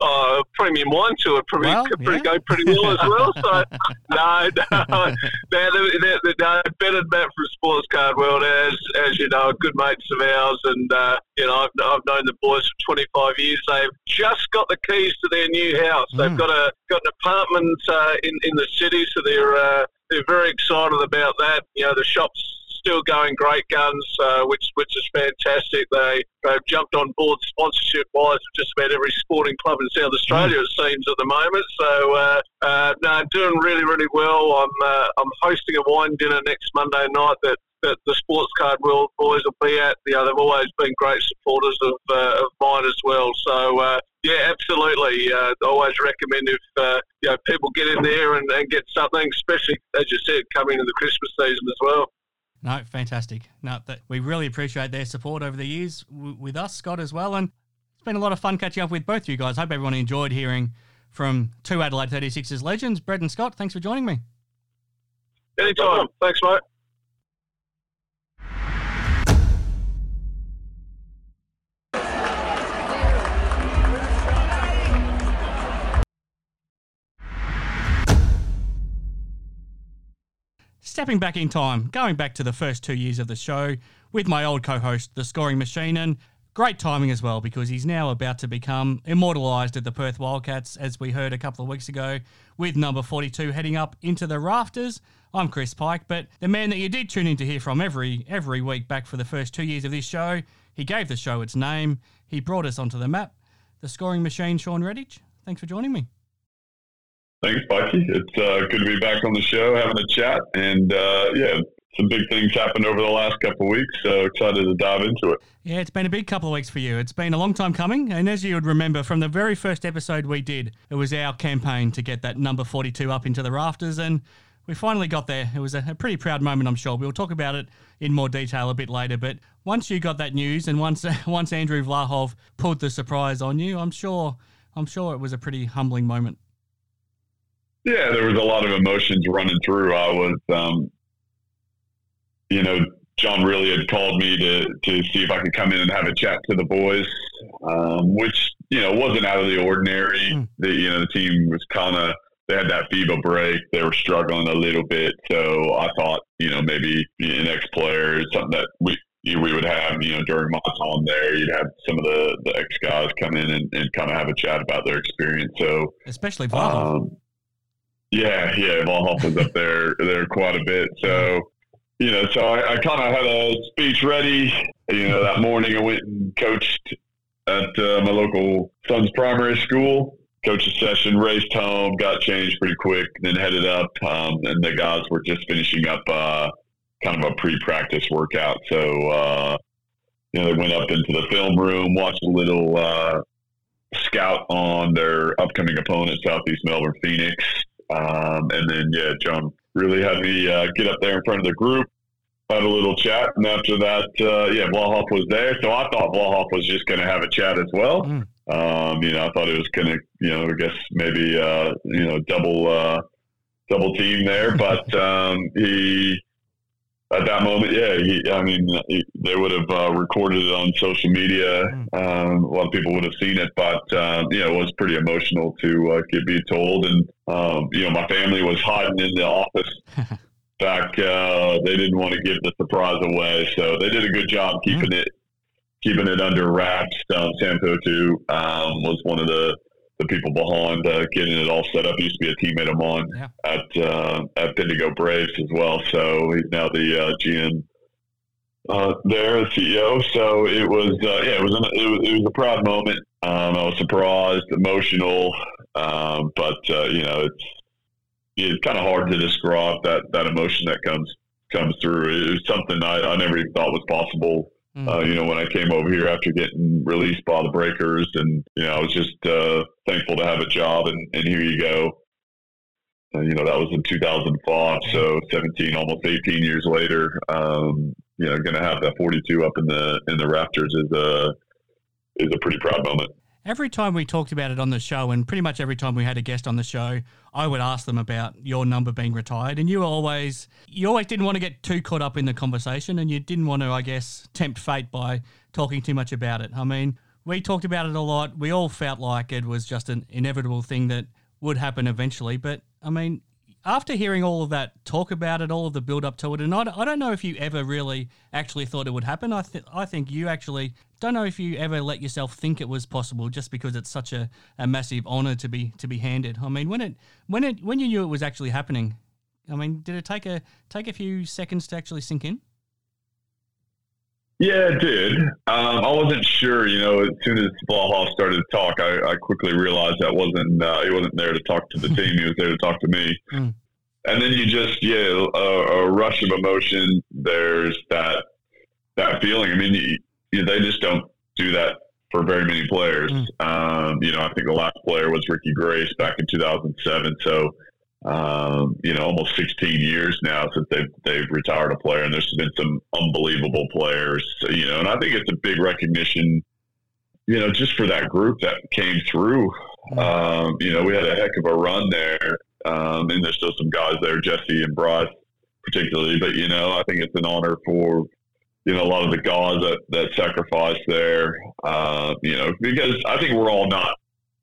Uh, premium wine tour pretty, well, pretty yeah. go pretty well as well. So no, no, they're, they're, they're better than that from Sports Card World, as as you know, good mates of ours, and uh, you know I've, I've known the boys for 25 years. They've just got the keys to their new house. Mm. They've got a got an apartment uh, in in the city, so they're uh, they're very excited about that. You know, the shops still going great guns, uh, which which is fantastic. They they've jumped on board sponsorship wise with just about every sporting club in South Australia mm. it seems at the moment. So uh, uh, no, doing really really well. I'm uh, I'm hosting a wine dinner next Monday night that. That the sports card world boys will be at. You know, they've always been great supporters of, uh, of mine as well. So uh, yeah, absolutely. Uh, I always recommend if uh, you know people get in there and, and, get something, especially as you said, coming into the Christmas season as well. No, fantastic. No, that we really appreciate their support over the years w- with us, Scott, as well. And it's been a lot of fun catching up with both you guys. Hope everyone enjoyed hearing from two Adelaide 36ers legends. Brett and Scott, thanks for joining me. Anytime. Thanks, mate. Stepping back in time, going back to the first two years of the show with my old co host, The Scoring Machine, and great timing as well because he's now about to become immortalised at the Perth Wildcats, as we heard a couple of weeks ago, with number 42 heading up into the rafters. I'm Chris Pike, but the man that you did tune in to hear from every every week back for the first two years of this show, he gave the show its name. He brought us onto the map. The scoring machine, Shawn Redhage. Thanks for joining me. Thanks, Bucky. It's uh, good to be back on the show, having a chat, and uh, yeah, some big things happened over the last couple of weeks. So excited to dive into it. Yeah, it's been a big couple of weeks for you. It's been a long time coming, and as you would remember from the very first episode we did, it was our campaign to get that number forty-two up into the rafters, and we finally got there. It was a, a pretty proud moment, I'm sure. We'll talk about it in more detail a bit later, but once you got that news, and once once Andrew Vlahov pulled the surprise on you, I'm sure I'm sure it was a pretty humbling moment. Yeah, there was a lot of emotions running through. I was, um, you know, John Rillie had called me to to see if I could come in and have a chat to the boys, um, which you know wasn't out of the ordinary. Mm. The you know the team was kind of they had that FIBA break. They were struggling a little bit, so I thought you know maybe an ex player something that we we would have, you know, during my time there, you'd have some of the, the ex guys come in and, and kind of have a chat about their experience. So, especially Vlahov. Um, yeah, yeah, Vlahov was up there there quite a bit. So, you know, so I, I kind of had a speech ready. You know, that morning I went and coached at uh, my local son's primary school. Coached a session, raced home, got changed pretty quick, then headed up. Um, and the guys were just finishing up uh, kind of a pre-practice workout. So, uh, you know, they went up into the film room, watched a little uh, scout on their upcoming opponent, Southeast Melbourne Phoenix. Um, and then, yeah, John Rillie had me uh, get up there in front of the group, had a little chat. And after that, uh, yeah, Vlahov was there. So I thought Vlahov was just going to have a chat as well. Mm. Um, you know, I thought it was going to, you know, I guess maybe, uh, you know, double, uh, double team there. But um, he, at that moment, yeah, he, I mean, he, they would have uh, recorded it on social media. Hmm. Um, a lot of people would have seen it, but um, you know, it was pretty emotional to uh, get be told. And um, you know, my family was hiding in the office. back, uh, they didn't want to give the surprise away, so they did a good job keeping mm. it keeping it under wraps. Um, Sam Potu um, was one of the the people behind uh, getting it all set up. He used to be a teammate of mine yeah. at uh, at Bendigo Braves as well. So he's now the uh, GM uh, there, the CEO. So it was uh, yeah, it was, an, it was it was a proud moment. Um, I was surprised, emotional, um, but uh, you know it's it's kind of hard to describe that that emotion that comes. comes through. It was something I, I never even thought was possible. Mm. Uh, you know, when I came over here after getting released by the Breakers, and you know, I was just uh, thankful to have a job, and, and here you go. Uh, you know, that was in 2005, so 17, almost 18 years later. Um, you know, going to have that 42 up in the in the rafters is a is a pretty proud moment. Every time we talked about it on the show, and pretty much every time we had a guest on the show, I would ask them about your number being retired, and you always you always didn't want to get too caught up in the conversation, and you didn't want to, I guess, tempt fate by talking too much about it. I mean, we talked about it a lot. We all felt like it was just an inevitable thing that would happen eventually, but I mean, after hearing all of that talk about it, all of the build up to it, and I, I don't know if you ever really actually thought it would happen. I th- I think you actually don't know if you ever let yourself think it was possible, just because it's such a, a massive honor to be to be handed. I mean, when it when it when you knew it was actually happening, I mean, did it take a take a few seconds to actually sink in? Yeah, it did. Um, I wasn't sure. You know, as soon as Vlahov started to talk, I, I quickly realized that wasn't uh, he wasn't there to talk to the team. He was there to talk to me. Mm. And then you just yeah, a, a rush of emotion. There's that that feeling. I mean, you, you, they just don't do that for very many players. Um, you know, I think the last player was Ricky Grace back in 2007. So um, you know, almost 16 years now since they've they've retired a player, and there's been some unbelievable players. You know, and I think it's a big recognition. You know, just for that group that came through. Um, you know, we had a heck of a run there, um, and there's still some guys there, Jesse and Bryce particularly. But you know, I think it's an honor for you know a lot of the guys that that sacrificed there. Uh, you know, because I think we're all not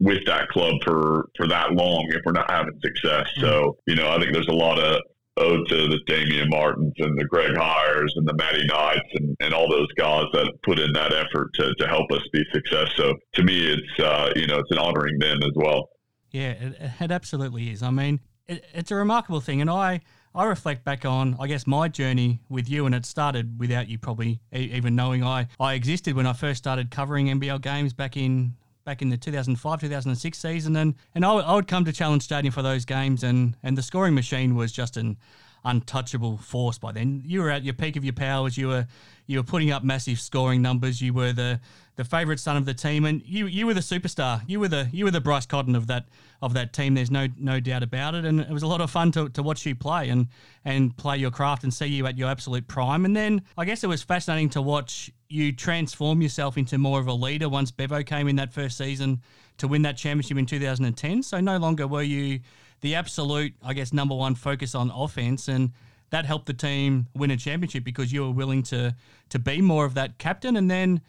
with that club for for that long if we're not having success. So you know, I think there's a lot of owed to the Damian Martins and the Greg Hires and the Matty Knights and, and all those guys that put in that effort to, to help us be success. So to me, it's uh, you know it's an honoring them as well. Yeah, it, it absolutely is. I mean, it, it's a remarkable thing, and I I reflect back on, I guess, my journey with you, and it started without you probably even knowing I, I existed when I first started covering NBL games back in back in the 2005 2006 season, and and I would, would come to Challenge Stadium for those games, and and the scoring machine was just an untouchable force by then. You were at your peak of your powers. You were you were putting up massive scoring numbers. You were the the favourite son of the team, and you you were the superstar. You were the you were the Bryce Cotton of that of that team. There's no no doubt about it, and it was a lot of fun to, to watch you play and and play your craft and see you at your absolute prime. And then I guess it was fascinating to watch you transform yourself into more of a leader once Bevo came in that first season to win that championship in 2010. So no longer were you the absolute, I guess, number one focus on offense, and that helped the team win a championship because you were willing to to be more of that captain. And then,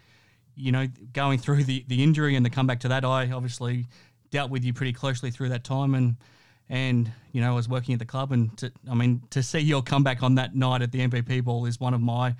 you know, going through the the injury and the comeback to that, I obviously dealt with you pretty closely through that time, and and you know, I was working at the club, and to, I mean, to see your comeback on that night at the MVP ball is one of my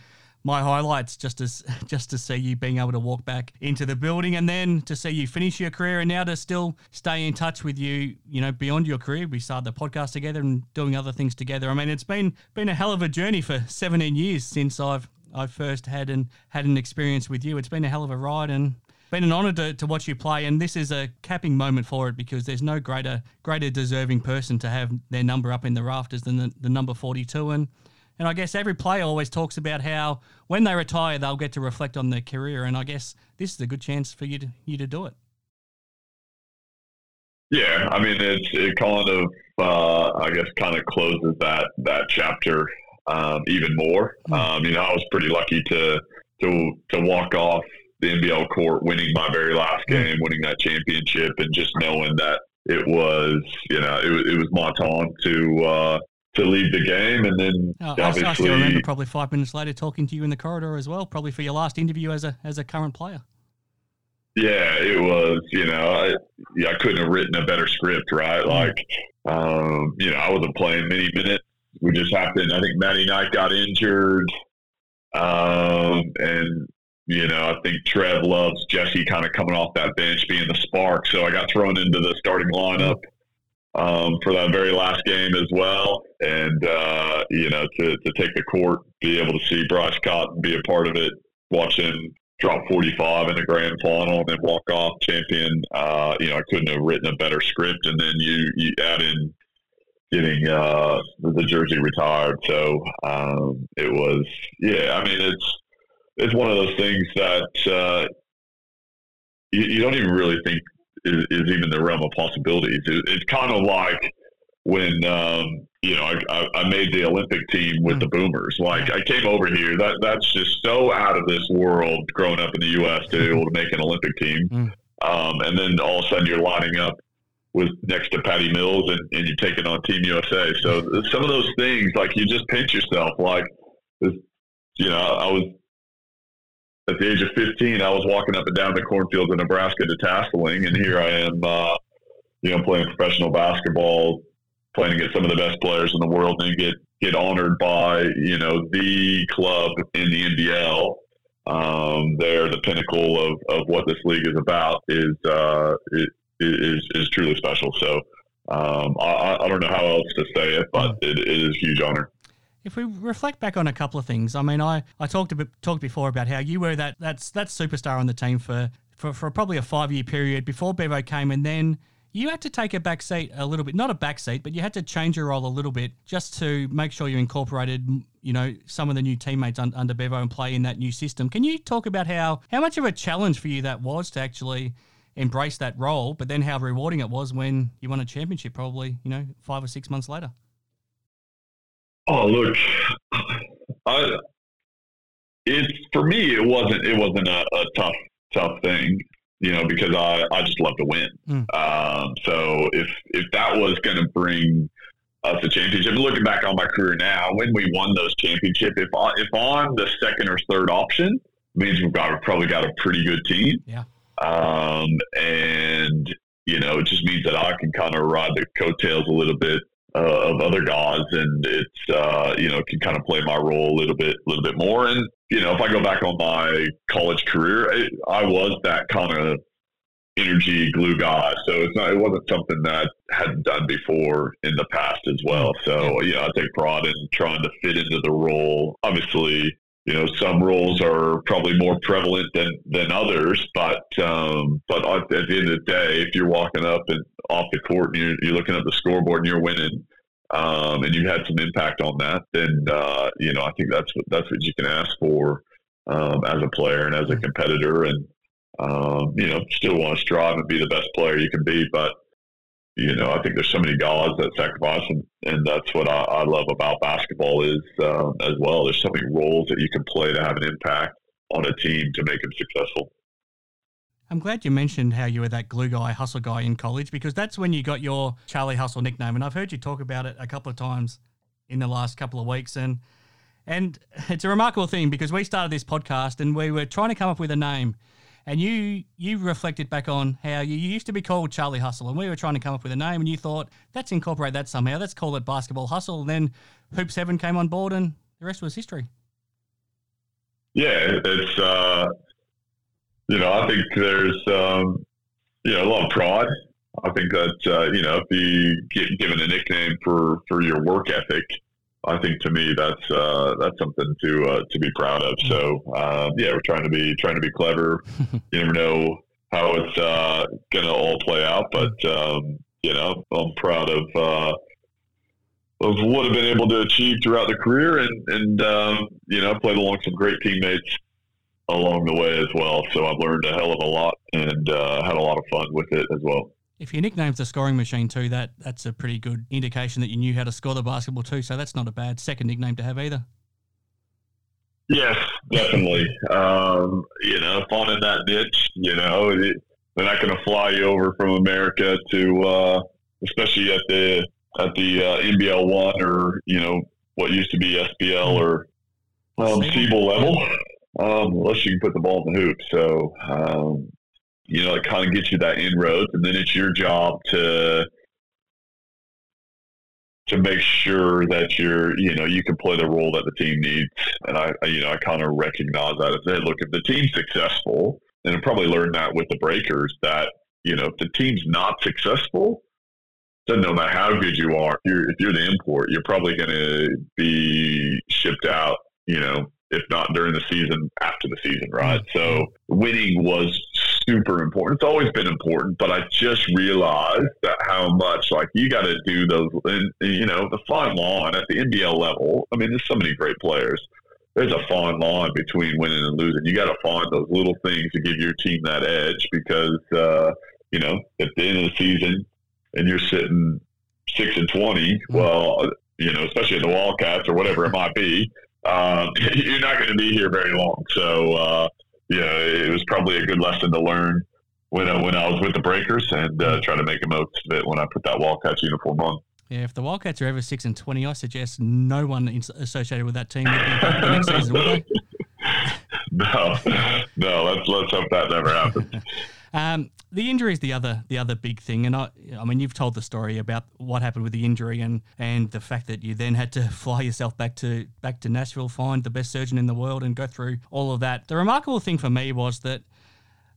my highlights just as just to see you being able to walk back into the building and then to see you finish your career and now to still stay in touch with you you know beyond your career. We started the podcast together and doing other things together. I mean it's been been a hell of a journey for 17 years since i've i first had and had an experience with you. It's been a hell of a ride and been an honour to, to watch you play. And this is a capping moment for it because there's no greater greater deserving person to have their number up in the rafters than the, the number 42 and and I guess every player always talks about how when they retire, they'll get to reflect on their career. And I guess this is a good chance for you to you to do it. Yeah, I mean it's it kind of uh, I guess kind of closes that that chapter um, even more. Um, you know, I was pretty lucky to to to walk off the NBL court, winning my very last game, winning that championship, and just knowing that it was you know it was it was my time to uh, to leave the game, and then Oh, I, I obviously still remember probably five minutes later talking to you in the corridor as well, probably for your last interview as a as a current player. Yeah, it was. You know, I yeah, I couldn't have written a better script, right? Like, um, you know, I wasn't playing many minutes. We just happened. I think Matty Knight got injured, um, and you know, I think Trev loves Jesse kind of coming off that bench, being the spark. So I got thrown into the starting lineup um, for that very last game as well. And, uh, you know, to, to take the court, be able to see Bryce Cotton be a part of it, watch him drop 45 in the grand final and then walk off champion. Uh, you know, I couldn't have written a better script. And then you, you add in getting uh, the jersey retired. So um, it was, yeah. I mean, it's it's one of those things that uh, you, you, don't even really think is, is, even the realm of possibilities. It, it's kind of like when um, you know I, I, I, made the Olympic team with the Boomers. Like I came over here. That that's just so out of this world. Growing up in the U.S. to be able to make an Olympic team, mm. um, and then all of a sudden you're lining up with next to Patty Mills and, and you're taking on Team USA. So some of those things, like you just pinch yourself. Like, you know, I was at the age of 15, I was walking up and down the cornfields in Nebraska detasseling, and here I am, uh, you know, playing professional basketball, playing against some of the best players in the world, and get get honored by you know the club in the NBL. Um, they're the pinnacle of, of what this league is about. Is uh, it, is is truly special. So um, I, I, don't know how else to say it, but it, it is a huge honor. If we reflect back on a couple of things, I mean, I, I talked a bit, talked before about how you were that that's that superstar on the team for, for, for probably a five year period before Bevo came, and then you had to take a back seat a little bit, not a back seat, but you had to change your role a little bit just to make sure you incorporated, you know, some of the new teammates un, under Bevo and play in that new system. Can you talk about how how much of a challenge for you that was to actually embrace that role, but then how rewarding it was when you won a championship, probably you know five or six months later. Oh, look, I, it's for me. It wasn't. It wasn't a, a tough, tough thing, you know, because I, I just love to win. Mm. Um, so if if that was going to bring us a championship, looking back on my career now, when we won those championships, if I, if I'm the second or third option, means we've got probably got a pretty good team. Yeah. Um, and you know, it just means that I can kind of ride the coattails a little bit uh, of other guys, and it's uh, you know can kind of play my role a little bit, a little bit more. And you know, if I go back on my college career, I, I was that kind of energy glue guy. So it's not, it wasn't something that I hadn't done before in the past as well. So yeah, I take pride in trying to fit into the role. Obviously, you know, some roles are probably more prevalent than, than others, but um, but at the end of the day, if you're walking up and off the court and you're, you're looking at the scoreboard and you're winning, um, and you had some impact on that, then uh, you know I think that's what that's what you can ask for um, as a player and as a competitor, and um, you know still want to strive and be the best player you can be, but you know, I think there's so many gods that sacrifice, and, and that's what I, I love about basketball is um, as well. There's so many roles that you can play to have an impact on a team to make them successful. I'm glad you mentioned how you were that glue guy, hustle guy in college, because that's when you got your Charlie Hustle nickname, and I've heard you talk about it a couple of times in the last couple of weeks, and and it's a remarkable thing because we started this podcast and we were trying to come up with a name and you you reflected back on how you used to be called Charlie Hustle, and we were trying to come up with a name, and you thought let's incorporate that somehow. Let's call it Basketball Hustle. And then Hoops Seven came on board, and the rest was history. Yeah, it's uh, you know I think there's um, you know a lot of pride. I think that uh, you know if you get given a nickname for for your work ethic, I think to me that's uh, that's something to uh, to be proud of. So uh, yeah, we're trying to be trying to be clever. you never know how it's uh, going to all play out, but um, you know I'm proud of uh, of what I've been able to achieve throughout the career, and and um, you know I played along some great teammates along the way as well. So I've learned a hell of a lot and uh, had a lot of fun with it as well. If your nickname's the scoring machine too, that that's a pretty good indication that you knew how to score the basketball too. So that's not a bad second nickname to have either. Yes, definitely. um, you know, in that niche, you know, it, they're not going to fly you over from America to, uh, especially at the at the uh, NBL one or you know what used to be SBL or um, CBL level, um, unless you can put the ball in the hoop. So um, you know, it kind of gets you that inroads, and then it's your job to to make sure that you're, you know, you can play the role that the team needs. And I, you know, I kind of recognize that as, hey, look, if the team's successful, and I probably learned that with the Breakers, that you know, if the team's not successful, then no matter how good you are, if you're, if you're the import, you're probably going to be shipped out, you know, if not during the season, after the season, right? So winning was super important. It's always been important, but I just realized that how much like you got to do those. And you know, the fine line at the NBL level. I mean, there's so many great players. There's a fine line between winning and losing. You got to find those little things to give your team that edge because uh, you know at the end of the season, and you're sitting six and twenty. Well, you know, especially in the Wildcats or whatever it might be, um, you're not going to be here very long. So, uh, yeah, it was probably a good lesson to learn when I, when I was with the Breakers and uh, try to make the most of it when I put that Wildcats uniform on. Yeah, if the Wildcats are ever six and twenty, I suggest no one associated with that team would be the next season, would they? no, no. Let's let's hope that never happens. Um, the injury is the other the other big thing, and I I mean you've told the story about what happened with the injury and and the fact that you then had to fly yourself back to back to Nashville, find the best surgeon in the world, and go through all of that. The remarkable thing for me was that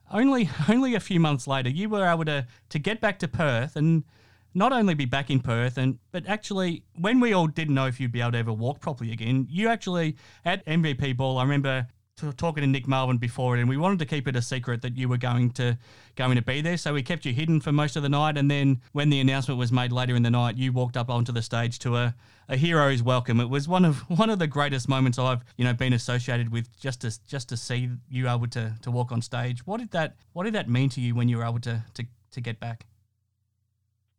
only only a few months later you were able to to get back to Perth and not only be back in Perth and but actually when we all didn't know if you'd be able to ever walk properly again, you actually at MVP ball. I remember talking to Nick Melvin before it, and we wanted to keep it a secret that you were going to going to be there. So we kept you hidden for most of the night, and then when the announcement was made later in the night, you walked up onto the stage to a, a hero's welcome. It was one of one of the greatest moments I've you know been associated with. Just to just to see you able to to walk on stage. What did that What did that mean to you when you were able to to to get back?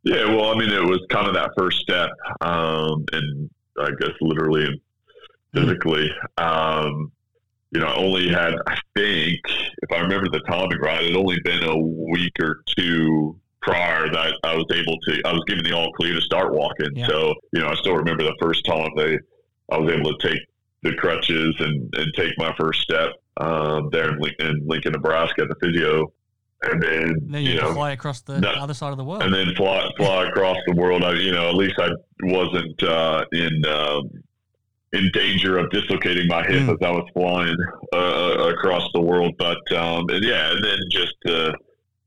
Yeah, well, I mean, it was kind of that first step, um, and I guess literally and physically. Um, you know, I only had, I think, if I remember the timing right, it only been a week or two prior that I was able to, I was given the all clear to start walking. Yeah. So, you know, I still remember the first time they, I was able to take the crutches and, and take my first step um, there in Lincoln, in Lincoln, Nebraska at the physio. And then, then you, you know, fly across the other side of the world. And then fly, fly across the world. I, you know, at least I wasn't uh, in, um, in danger of dislocating my hip mm. as I was flying uh, uh, across the world. But um, and yeah, and then just to,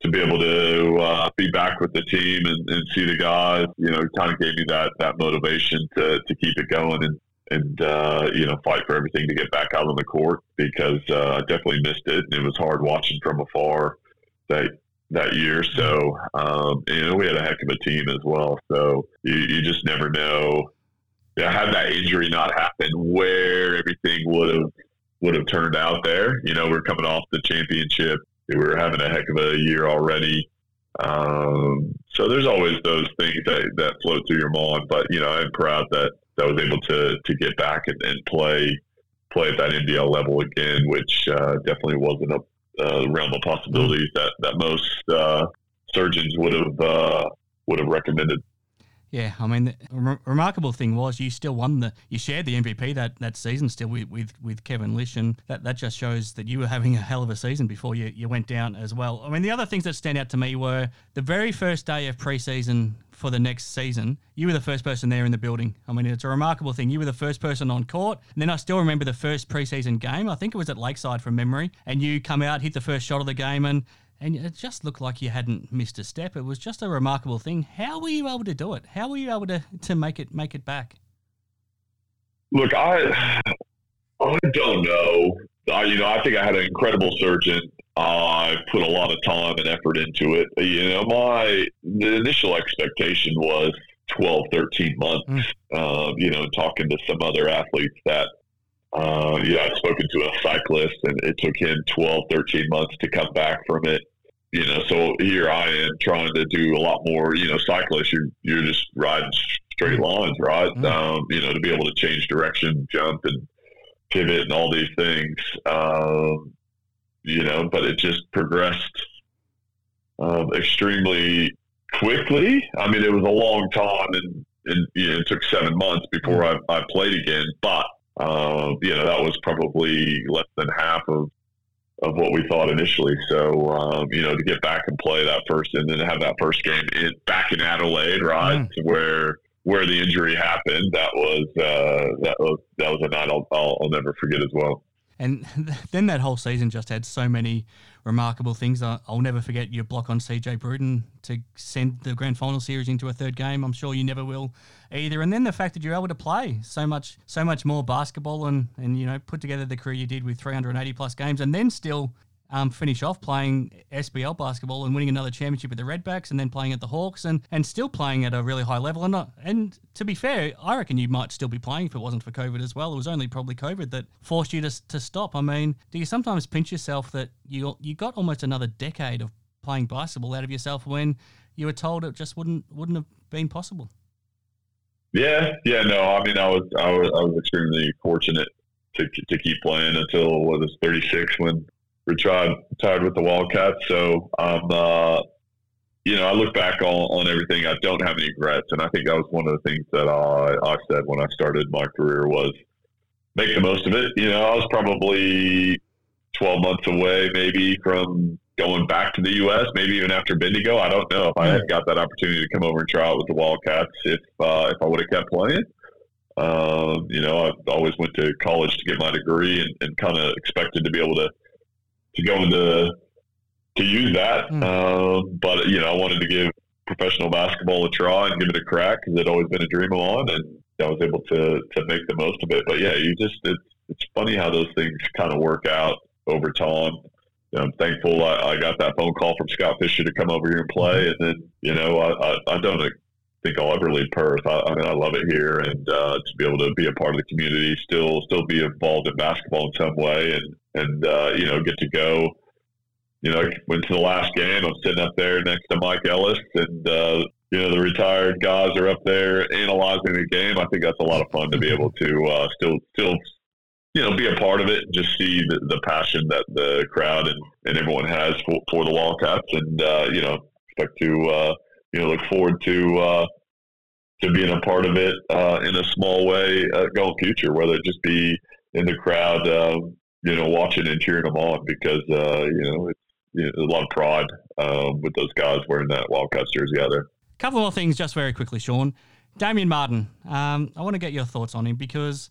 to be able to uh, be back with the team and, and see the guys, you know, kind of gave me that that motivation to, to keep it going and and uh, you know fight for everything to get back out on the court because uh, I definitely missed it and it was hard watching from afar that that year. So um, you know we had a heck of a team as well. So you, you just never know yeah, had that injury not happened, where everything would have would have turned out there. You know, we're coming off the championship. We were having a heck of a year already. Um, so there's always those things that, that float through your mind. But you know, I'm proud that I was able to to get back and, and play play at that NBL level again, which uh, definitely wasn't a uh, realm of possibilities that that most uh, surgeons would have uh, would have recommended. Yeah, I mean, the re- remarkable thing was you still won the, you shared the MVP that, that season still with, with, with Kevin Lisch, and that, that just shows that you were having a hell of a season before you, you went down as well. I mean, the other things that stand out to me were the very first day of preseason for the next season, you were the first person there in the building. I mean, it's a remarkable thing. You were the first person on court. And then I still remember the first preseason game. I think it was at Lakeside from memory. And you come out, hit the first shot of the game, and and it just looked like you hadn't missed a step. It was just a remarkable thing. How were you able to do it? How were you able to, to make it make it back? Look, I I don't know. I, you know, I think I had an incredible surgeon. I put a lot of time and effort into it. You know, my the initial expectation was 12, 13 months. Mm. Uh, you know, talking to some other athletes that uh, know, I've spoken to a cyclist and it took him 12, 13 months to come back from it you know, so here I am trying to do a lot more. You know, cyclists, you're you're just riding straight lines, right? Mm-hmm. Um, you know, to be able to change direction, jump, and pivot, and all these things. Um, you know, but it just progressed um, extremely quickly. I mean, it was a long time, and, and you know, it took seven months before mm-hmm. I, I played again. But uh, you know, that was probably less than half of of what we thought initially. So, um, you know, to get back and play that first and then have that first game in, back in Adelaide, right, mm. where where the injury happened, that was uh, that was that was a night I'll, I'll, I'll never forget as well. And then that whole season just had so many remarkable things. I'll never forget your block on CJ Bruton to send the grand final series into a third game. I'm sure you never will either. And then the fact that you're able to play so much, so much more basketball and, and you know, put together the career you did with 380 plus games and then still um, finish off playing SBL basketball and winning another championship with the Redbacks, and then playing at the Hawks, and, and still playing at a really high level. And not, and to be fair, I reckon you might still be playing if it wasn't for COVID as well. It was only probably COVID that forced you to, to stop. I mean, do you sometimes pinch yourself that you you got almost another decade of playing basketball out of yourself when you were told it just wouldn't wouldn't have been possible? Yeah, yeah, no. I mean, I was I was, I was extremely fortunate to to keep playing until what was 36 when retired retired with the Wildcats. So um, uh, you know, I look back on, on everything. I don't have any regrets, and I think that was one of the things that I, I said when I started my career was make the most of it. You know, I was probably 12 months away, maybe from going back to the U.S. Maybe even after Bendigo. I don't know if I had got that opportunity to come over and try out with the Wildcats if uh, if I would have kept playing. Um, you know, I always went to college to get my degree and, and kind of expected to be able to to go into to use that. Mm. Um, but you know, I wanted to give professional basketball a try and give it a crack because it always been a dream of mine, and I was able to to make the most of it. But yeah, you just it's it's funny how those things kind of work out over time. You know, I'm thankful I, I, got that phone call from Scott Fisher to come over here and play, and then you know I, I, I don't think I'll ever leave Perth. I, I mean, I love it here, and uh, to be able to be a part of the community, still still be involved in basketball in some way, and and uh, you know get to go. You know, went to the last game. I'm sitting up there next to Mike Ellis, and uh, you know the retired guys are up there analyzing the game. I think that's a lot of fun to be able to uh, still still you know be a part of it just see the, the passion that the crowd and, and everyone has for, for the Wildcats, and uh, you know expect to uh, you know, look forward to uh, to being a part of it uh, in a small way uh, going future, whether it just be in the crowd, uh, you know, watching and cheering them on because uh, you know it's you know, a lot of pride um, with those guys wearing that Wildcats jersey out there. Couple more things, just very quickly, Shawn. Damian Martin, um, I want to get your thoughts on him because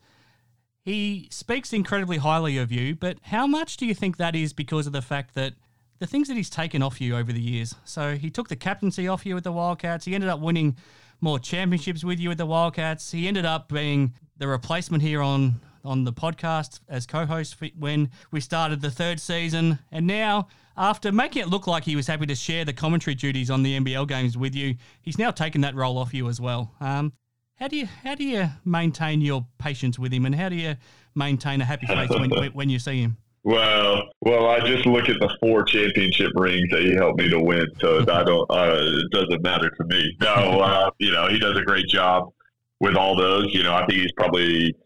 he speaks incredibly highly of you, but how much do you think that is because of the fact that the things that he's taken off you over the years. So he took the captaincy off you with the Wildcats. He ended up winning more championships with you with the Wildcats. He ended up being the replacement here on on the podcast as co-host when we started the third season. And now, after making it look like he was happy to share the commentary duties on the NBL games with you, he's now taken that role off you as well. Um, how do you how do you maintain your patience with him, and how do you maintain a happy face when when you see him? Well, well, I just look at the four championship rings that he helped me to win, so I don't. Uh, it doesn't matter to me. No, uh, you know, he does a great job with all those. You know, I think he's probably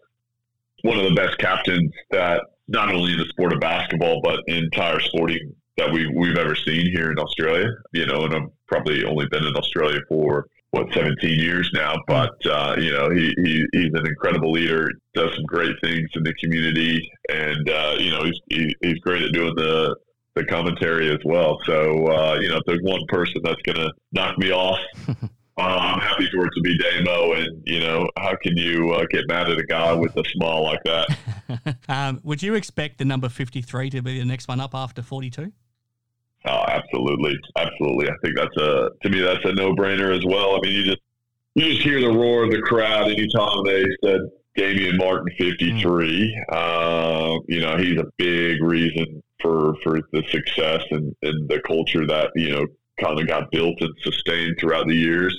one of the best captains that not only in the sport of basketball, but entire sporting that we we've ever seen here in Australia. You know, and I've probably only been in Australia for what 17 years now. But uh, you know, he, he he's an incredible leader. Does some great things in the community, and uh, you know, he's he, he's great at doing the the commentary as well. So uh, you know, if there's one person that's going to knock me off. Uh, I'm happy for it to be Damo, and you know how can you uh, get mad at a guy with a smile like that? um, would you expect the number 53 to be the next one up after 42? Oh, absolutely, absolutely. I think that's a to me that's a no brainer as well. I mean, you just you just hear the roar of the crowd anytime they said Damian Martin fifty three. Mm. Uh, you know, he's a big reason for for the success and, and the culture that you know kind of got built and sustained throughout the years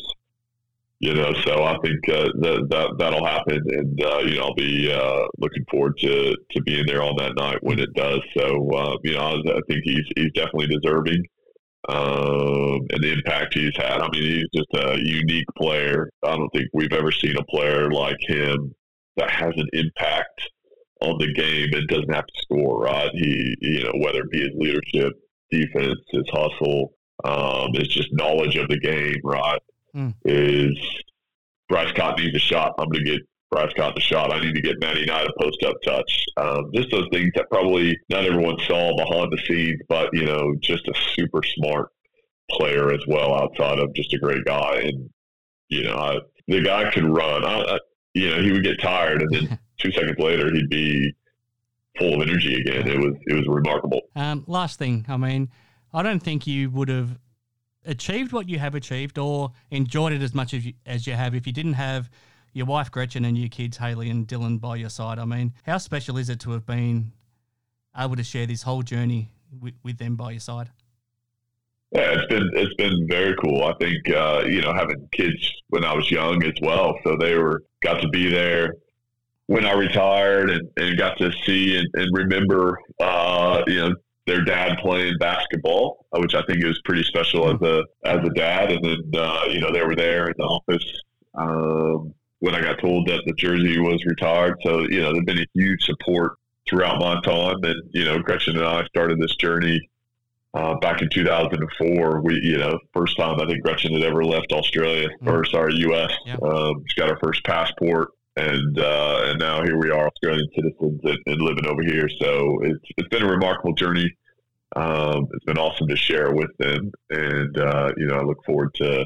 you know, so I think uh, that, that that'll happen, and uh, you know, I'll be uh, looking forward to, to being there on that night when it does. So, uh, you know, I, I, think he's he's definitely deserving, um, and the impact he's had. I mean, he's just a unique player. I don't think we've ever seen a player like him that has an impact on the game and doesn't have to score. Right? He, you know, whether it be his leadership, defense, his hustle, um, it's just knowledge of the game. Right? Mm. is Bryce Cotton needs a shot. I'm going to get Bryce Cotton a shot. I need to get Matty Knight a post up touch. Um, just those things that probably not everyone saw behind the scenes, but you know, just a super smart player as well, outside of just a great guy. And you know, I, the guy could run. I, I, you know, he would get tired, and then two seconds later, he'd be full of energy again. It was it was remarkable. Um, last thing, I mean, I don't think you would have achieved what you have achieved or enjoyed it as much as you, as you have if you didn't have your wife Gretchen and your kids Haley and Dylan by your side. I mean, how special is it to have been able to share this whole journey with, with them by your side? Yeah, it's been it's been very cool. I think uh, you know having kids when I was young as well, so they were got to be there when I retired and, and got to see and, and remember uh, you know their dad playing basketball, which I think is pretty special as a as a dad. And then uh, you know they were there in the office um, when I got told that the jersey was retired. So you know they've been a huge support throughout my time. And you know Gretchen and I started this journey uh, back in 2004, we, you know, first time I think Gretchen had ever left Australia mm. or sorry, U.S. Yep. Um, she got her first passport, and uh, and now here we are, Australian citizens, and, and, living over here. So it's it's been a remarkable journey. Um, it's been awesome to share with them, and uh, you know, I look forward to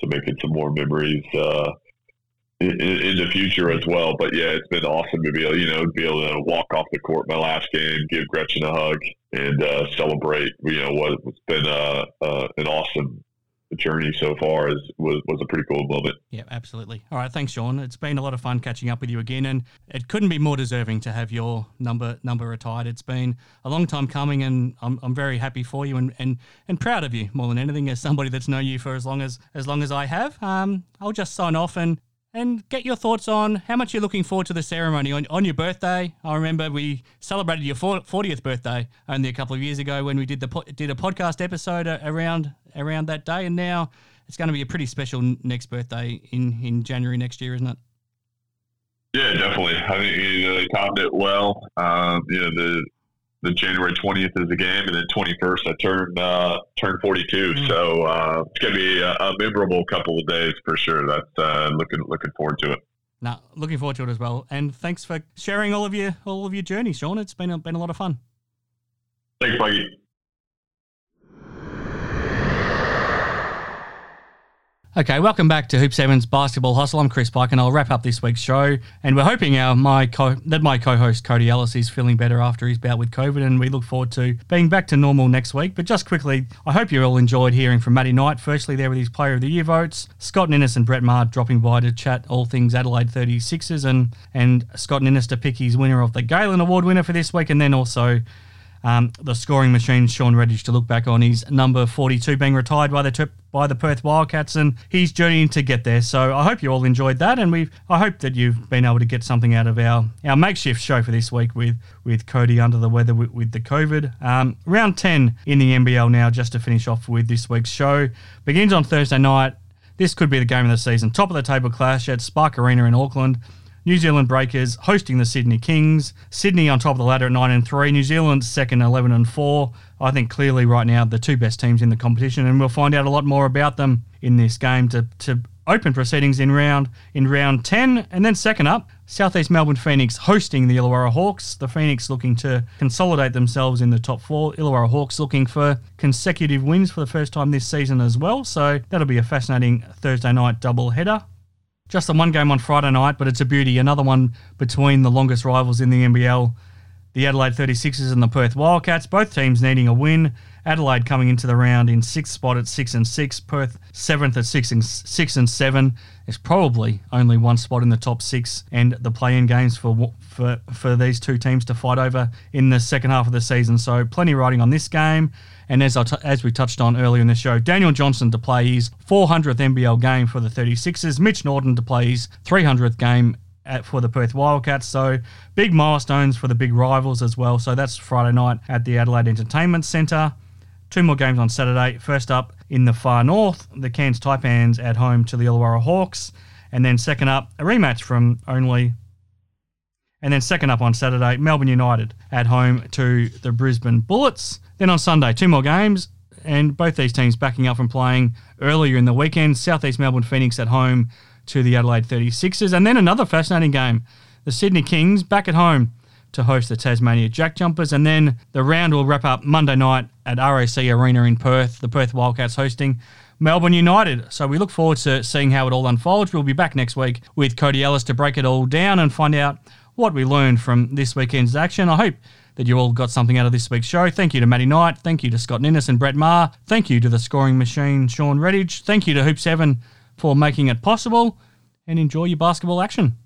to making some more memories uh, in, in, the future as well. But yeah, it's been awesome to be able, you know, be able to walk off the court my last game, give Gretchen a hug, and uh, celebrate. You know, what has been uh, uh, an awesome journey so far is was, was a pretty cool moment. Yeah, absolutely. All right, thanks, Shawn. It's been a lot of fun catching up with you again, and it couldn't be more deserving to have your number number retired. It's been a long time coming, and I'm, I'm very happy for you and, and, and proud of you more than anything as somebody that's known you for as long as as long as I have. Um, I'll just sign off and and get your thoughts on how much you're looking forward to the ceremony on, on your birthday. I remember we celebrated your 40th birthday only a couple of years ago when we did the did a podcast episode around around that day, and now it's going to be a pretty special next birthday in in January next year, isn't it? Yeah, definitely. I think you know, they timed it well. Um, you know the the January 20th is the game, and then 21st I turn uh, turn 42. Mm. So uh, it's gonna be a, a, memorable couple of days for sure. That's uh, looking looking forward to it. Now, looking forward to it as well. And thanks for sharing all of your all of your journey, Shawn. It's been a, been a lot of fun. Thanks, Mikey. Okay, welcome back to Hoops Sevens Basketball Hustle. I'm Chris Pike, and I'll wrap up this week's show. And we're hoping our my co- that my co-host Cody Ellis is feeling better after his bout with COVID, and we look forward to being back to normal next week. But just quickly, I hope you all enjoyed hearing from Matty Knight. Firstly, there with his Player of the Year votes, Scott Ninnis and Brett Maher dropping by to chat all things Adelaide 36ers, and and Scott Ninnis to pick his winner of the Galen Award winner for this week, and then also um, the scoring machine, Shawn Redhage, to look back on his number 42 being retired by the trip by the Perth Wildcats, and he's journeying to get there. So I hope you all enjoyed that, and we I hope that you've been able to get something out of our, our makeshift show for this week with with Cody under the weather with, with the COVID. Um, round 10 in the NBL now, just to finish off with this week's show, begins on Thursday night. This could be the game of the season. Top of the table clash at Spark Arena in Auckland. New Zealand Breakers hosting the Sydney Kings. Sydney on top of the ladder at 9 and 3. New Zealand second 11 and 4. I think clearly right now the two best teams in the competition and we'll find out a lot more about them in this game to, to open proceedings in round in round 10 and then second up Southeast Melbourne Phoenix hosting the Illawarra Hawks. The Phoenix looking to consolidate themselves in the top 4. Illawarra Hawks looking for consecutive wins for the first time this season as well. So that'll be a fascinating Thursday night double header. Just the one game on Friday night, but it's a beauty. Another one between the longest rivals in the NBL, the Adelaide 36ers and the Perth Wildcats. Both teams needing a win. Adelaide coming into the round in sixth spot at six and six. Perth seventh at six and six and seven. There's probably only one spot in the top six, and the play-in games for for for these two teams to fight over in the second half of the season. So plenty riding on this game. And as, t- as we touched on earlier in the show, Daniel Johnson to play his 400th NBL game for the 36ers, Mitch Norton to play his 300th game at, for the Perth Wildcats. So big milestones for the big rivals as well. So that's Friday night at the Adelaide Entertainment Centre. Two more games on Saturday. First up in the far north, the Cairns Taipans at home to the Illawarra Hawks. And then second up, a rematch from only and then second up on Saturday, Melbourne United at home to the Brisbane Bullets. Then on Sunday, two more games, and both these teams backing up from playing earlier in the weekend. Southeast Melbourne Phoenix at home to the Adelaide 36ers. And then another fascinating game. The Sydney Kings back at home to host the Tasmania Jack Jumpers. And then the round will wrap up Monday night at RAC Arena in Perth, the Perth Wildcats hosting Melbourne United. So we look forward to seeing how it all unfolds. We'll be back next week with Cody Ellis to break it all down and find out what we learned from this weekend's action. I hope that you all got something out of this week's show. Thank you to Matty Knight. Thank you to Scott Ninnis and Brett Maher. Thank you to the scoring machine, Shawn Redhage. Thank you to Hoop 7 for making it possible. And enjoy your basketball action.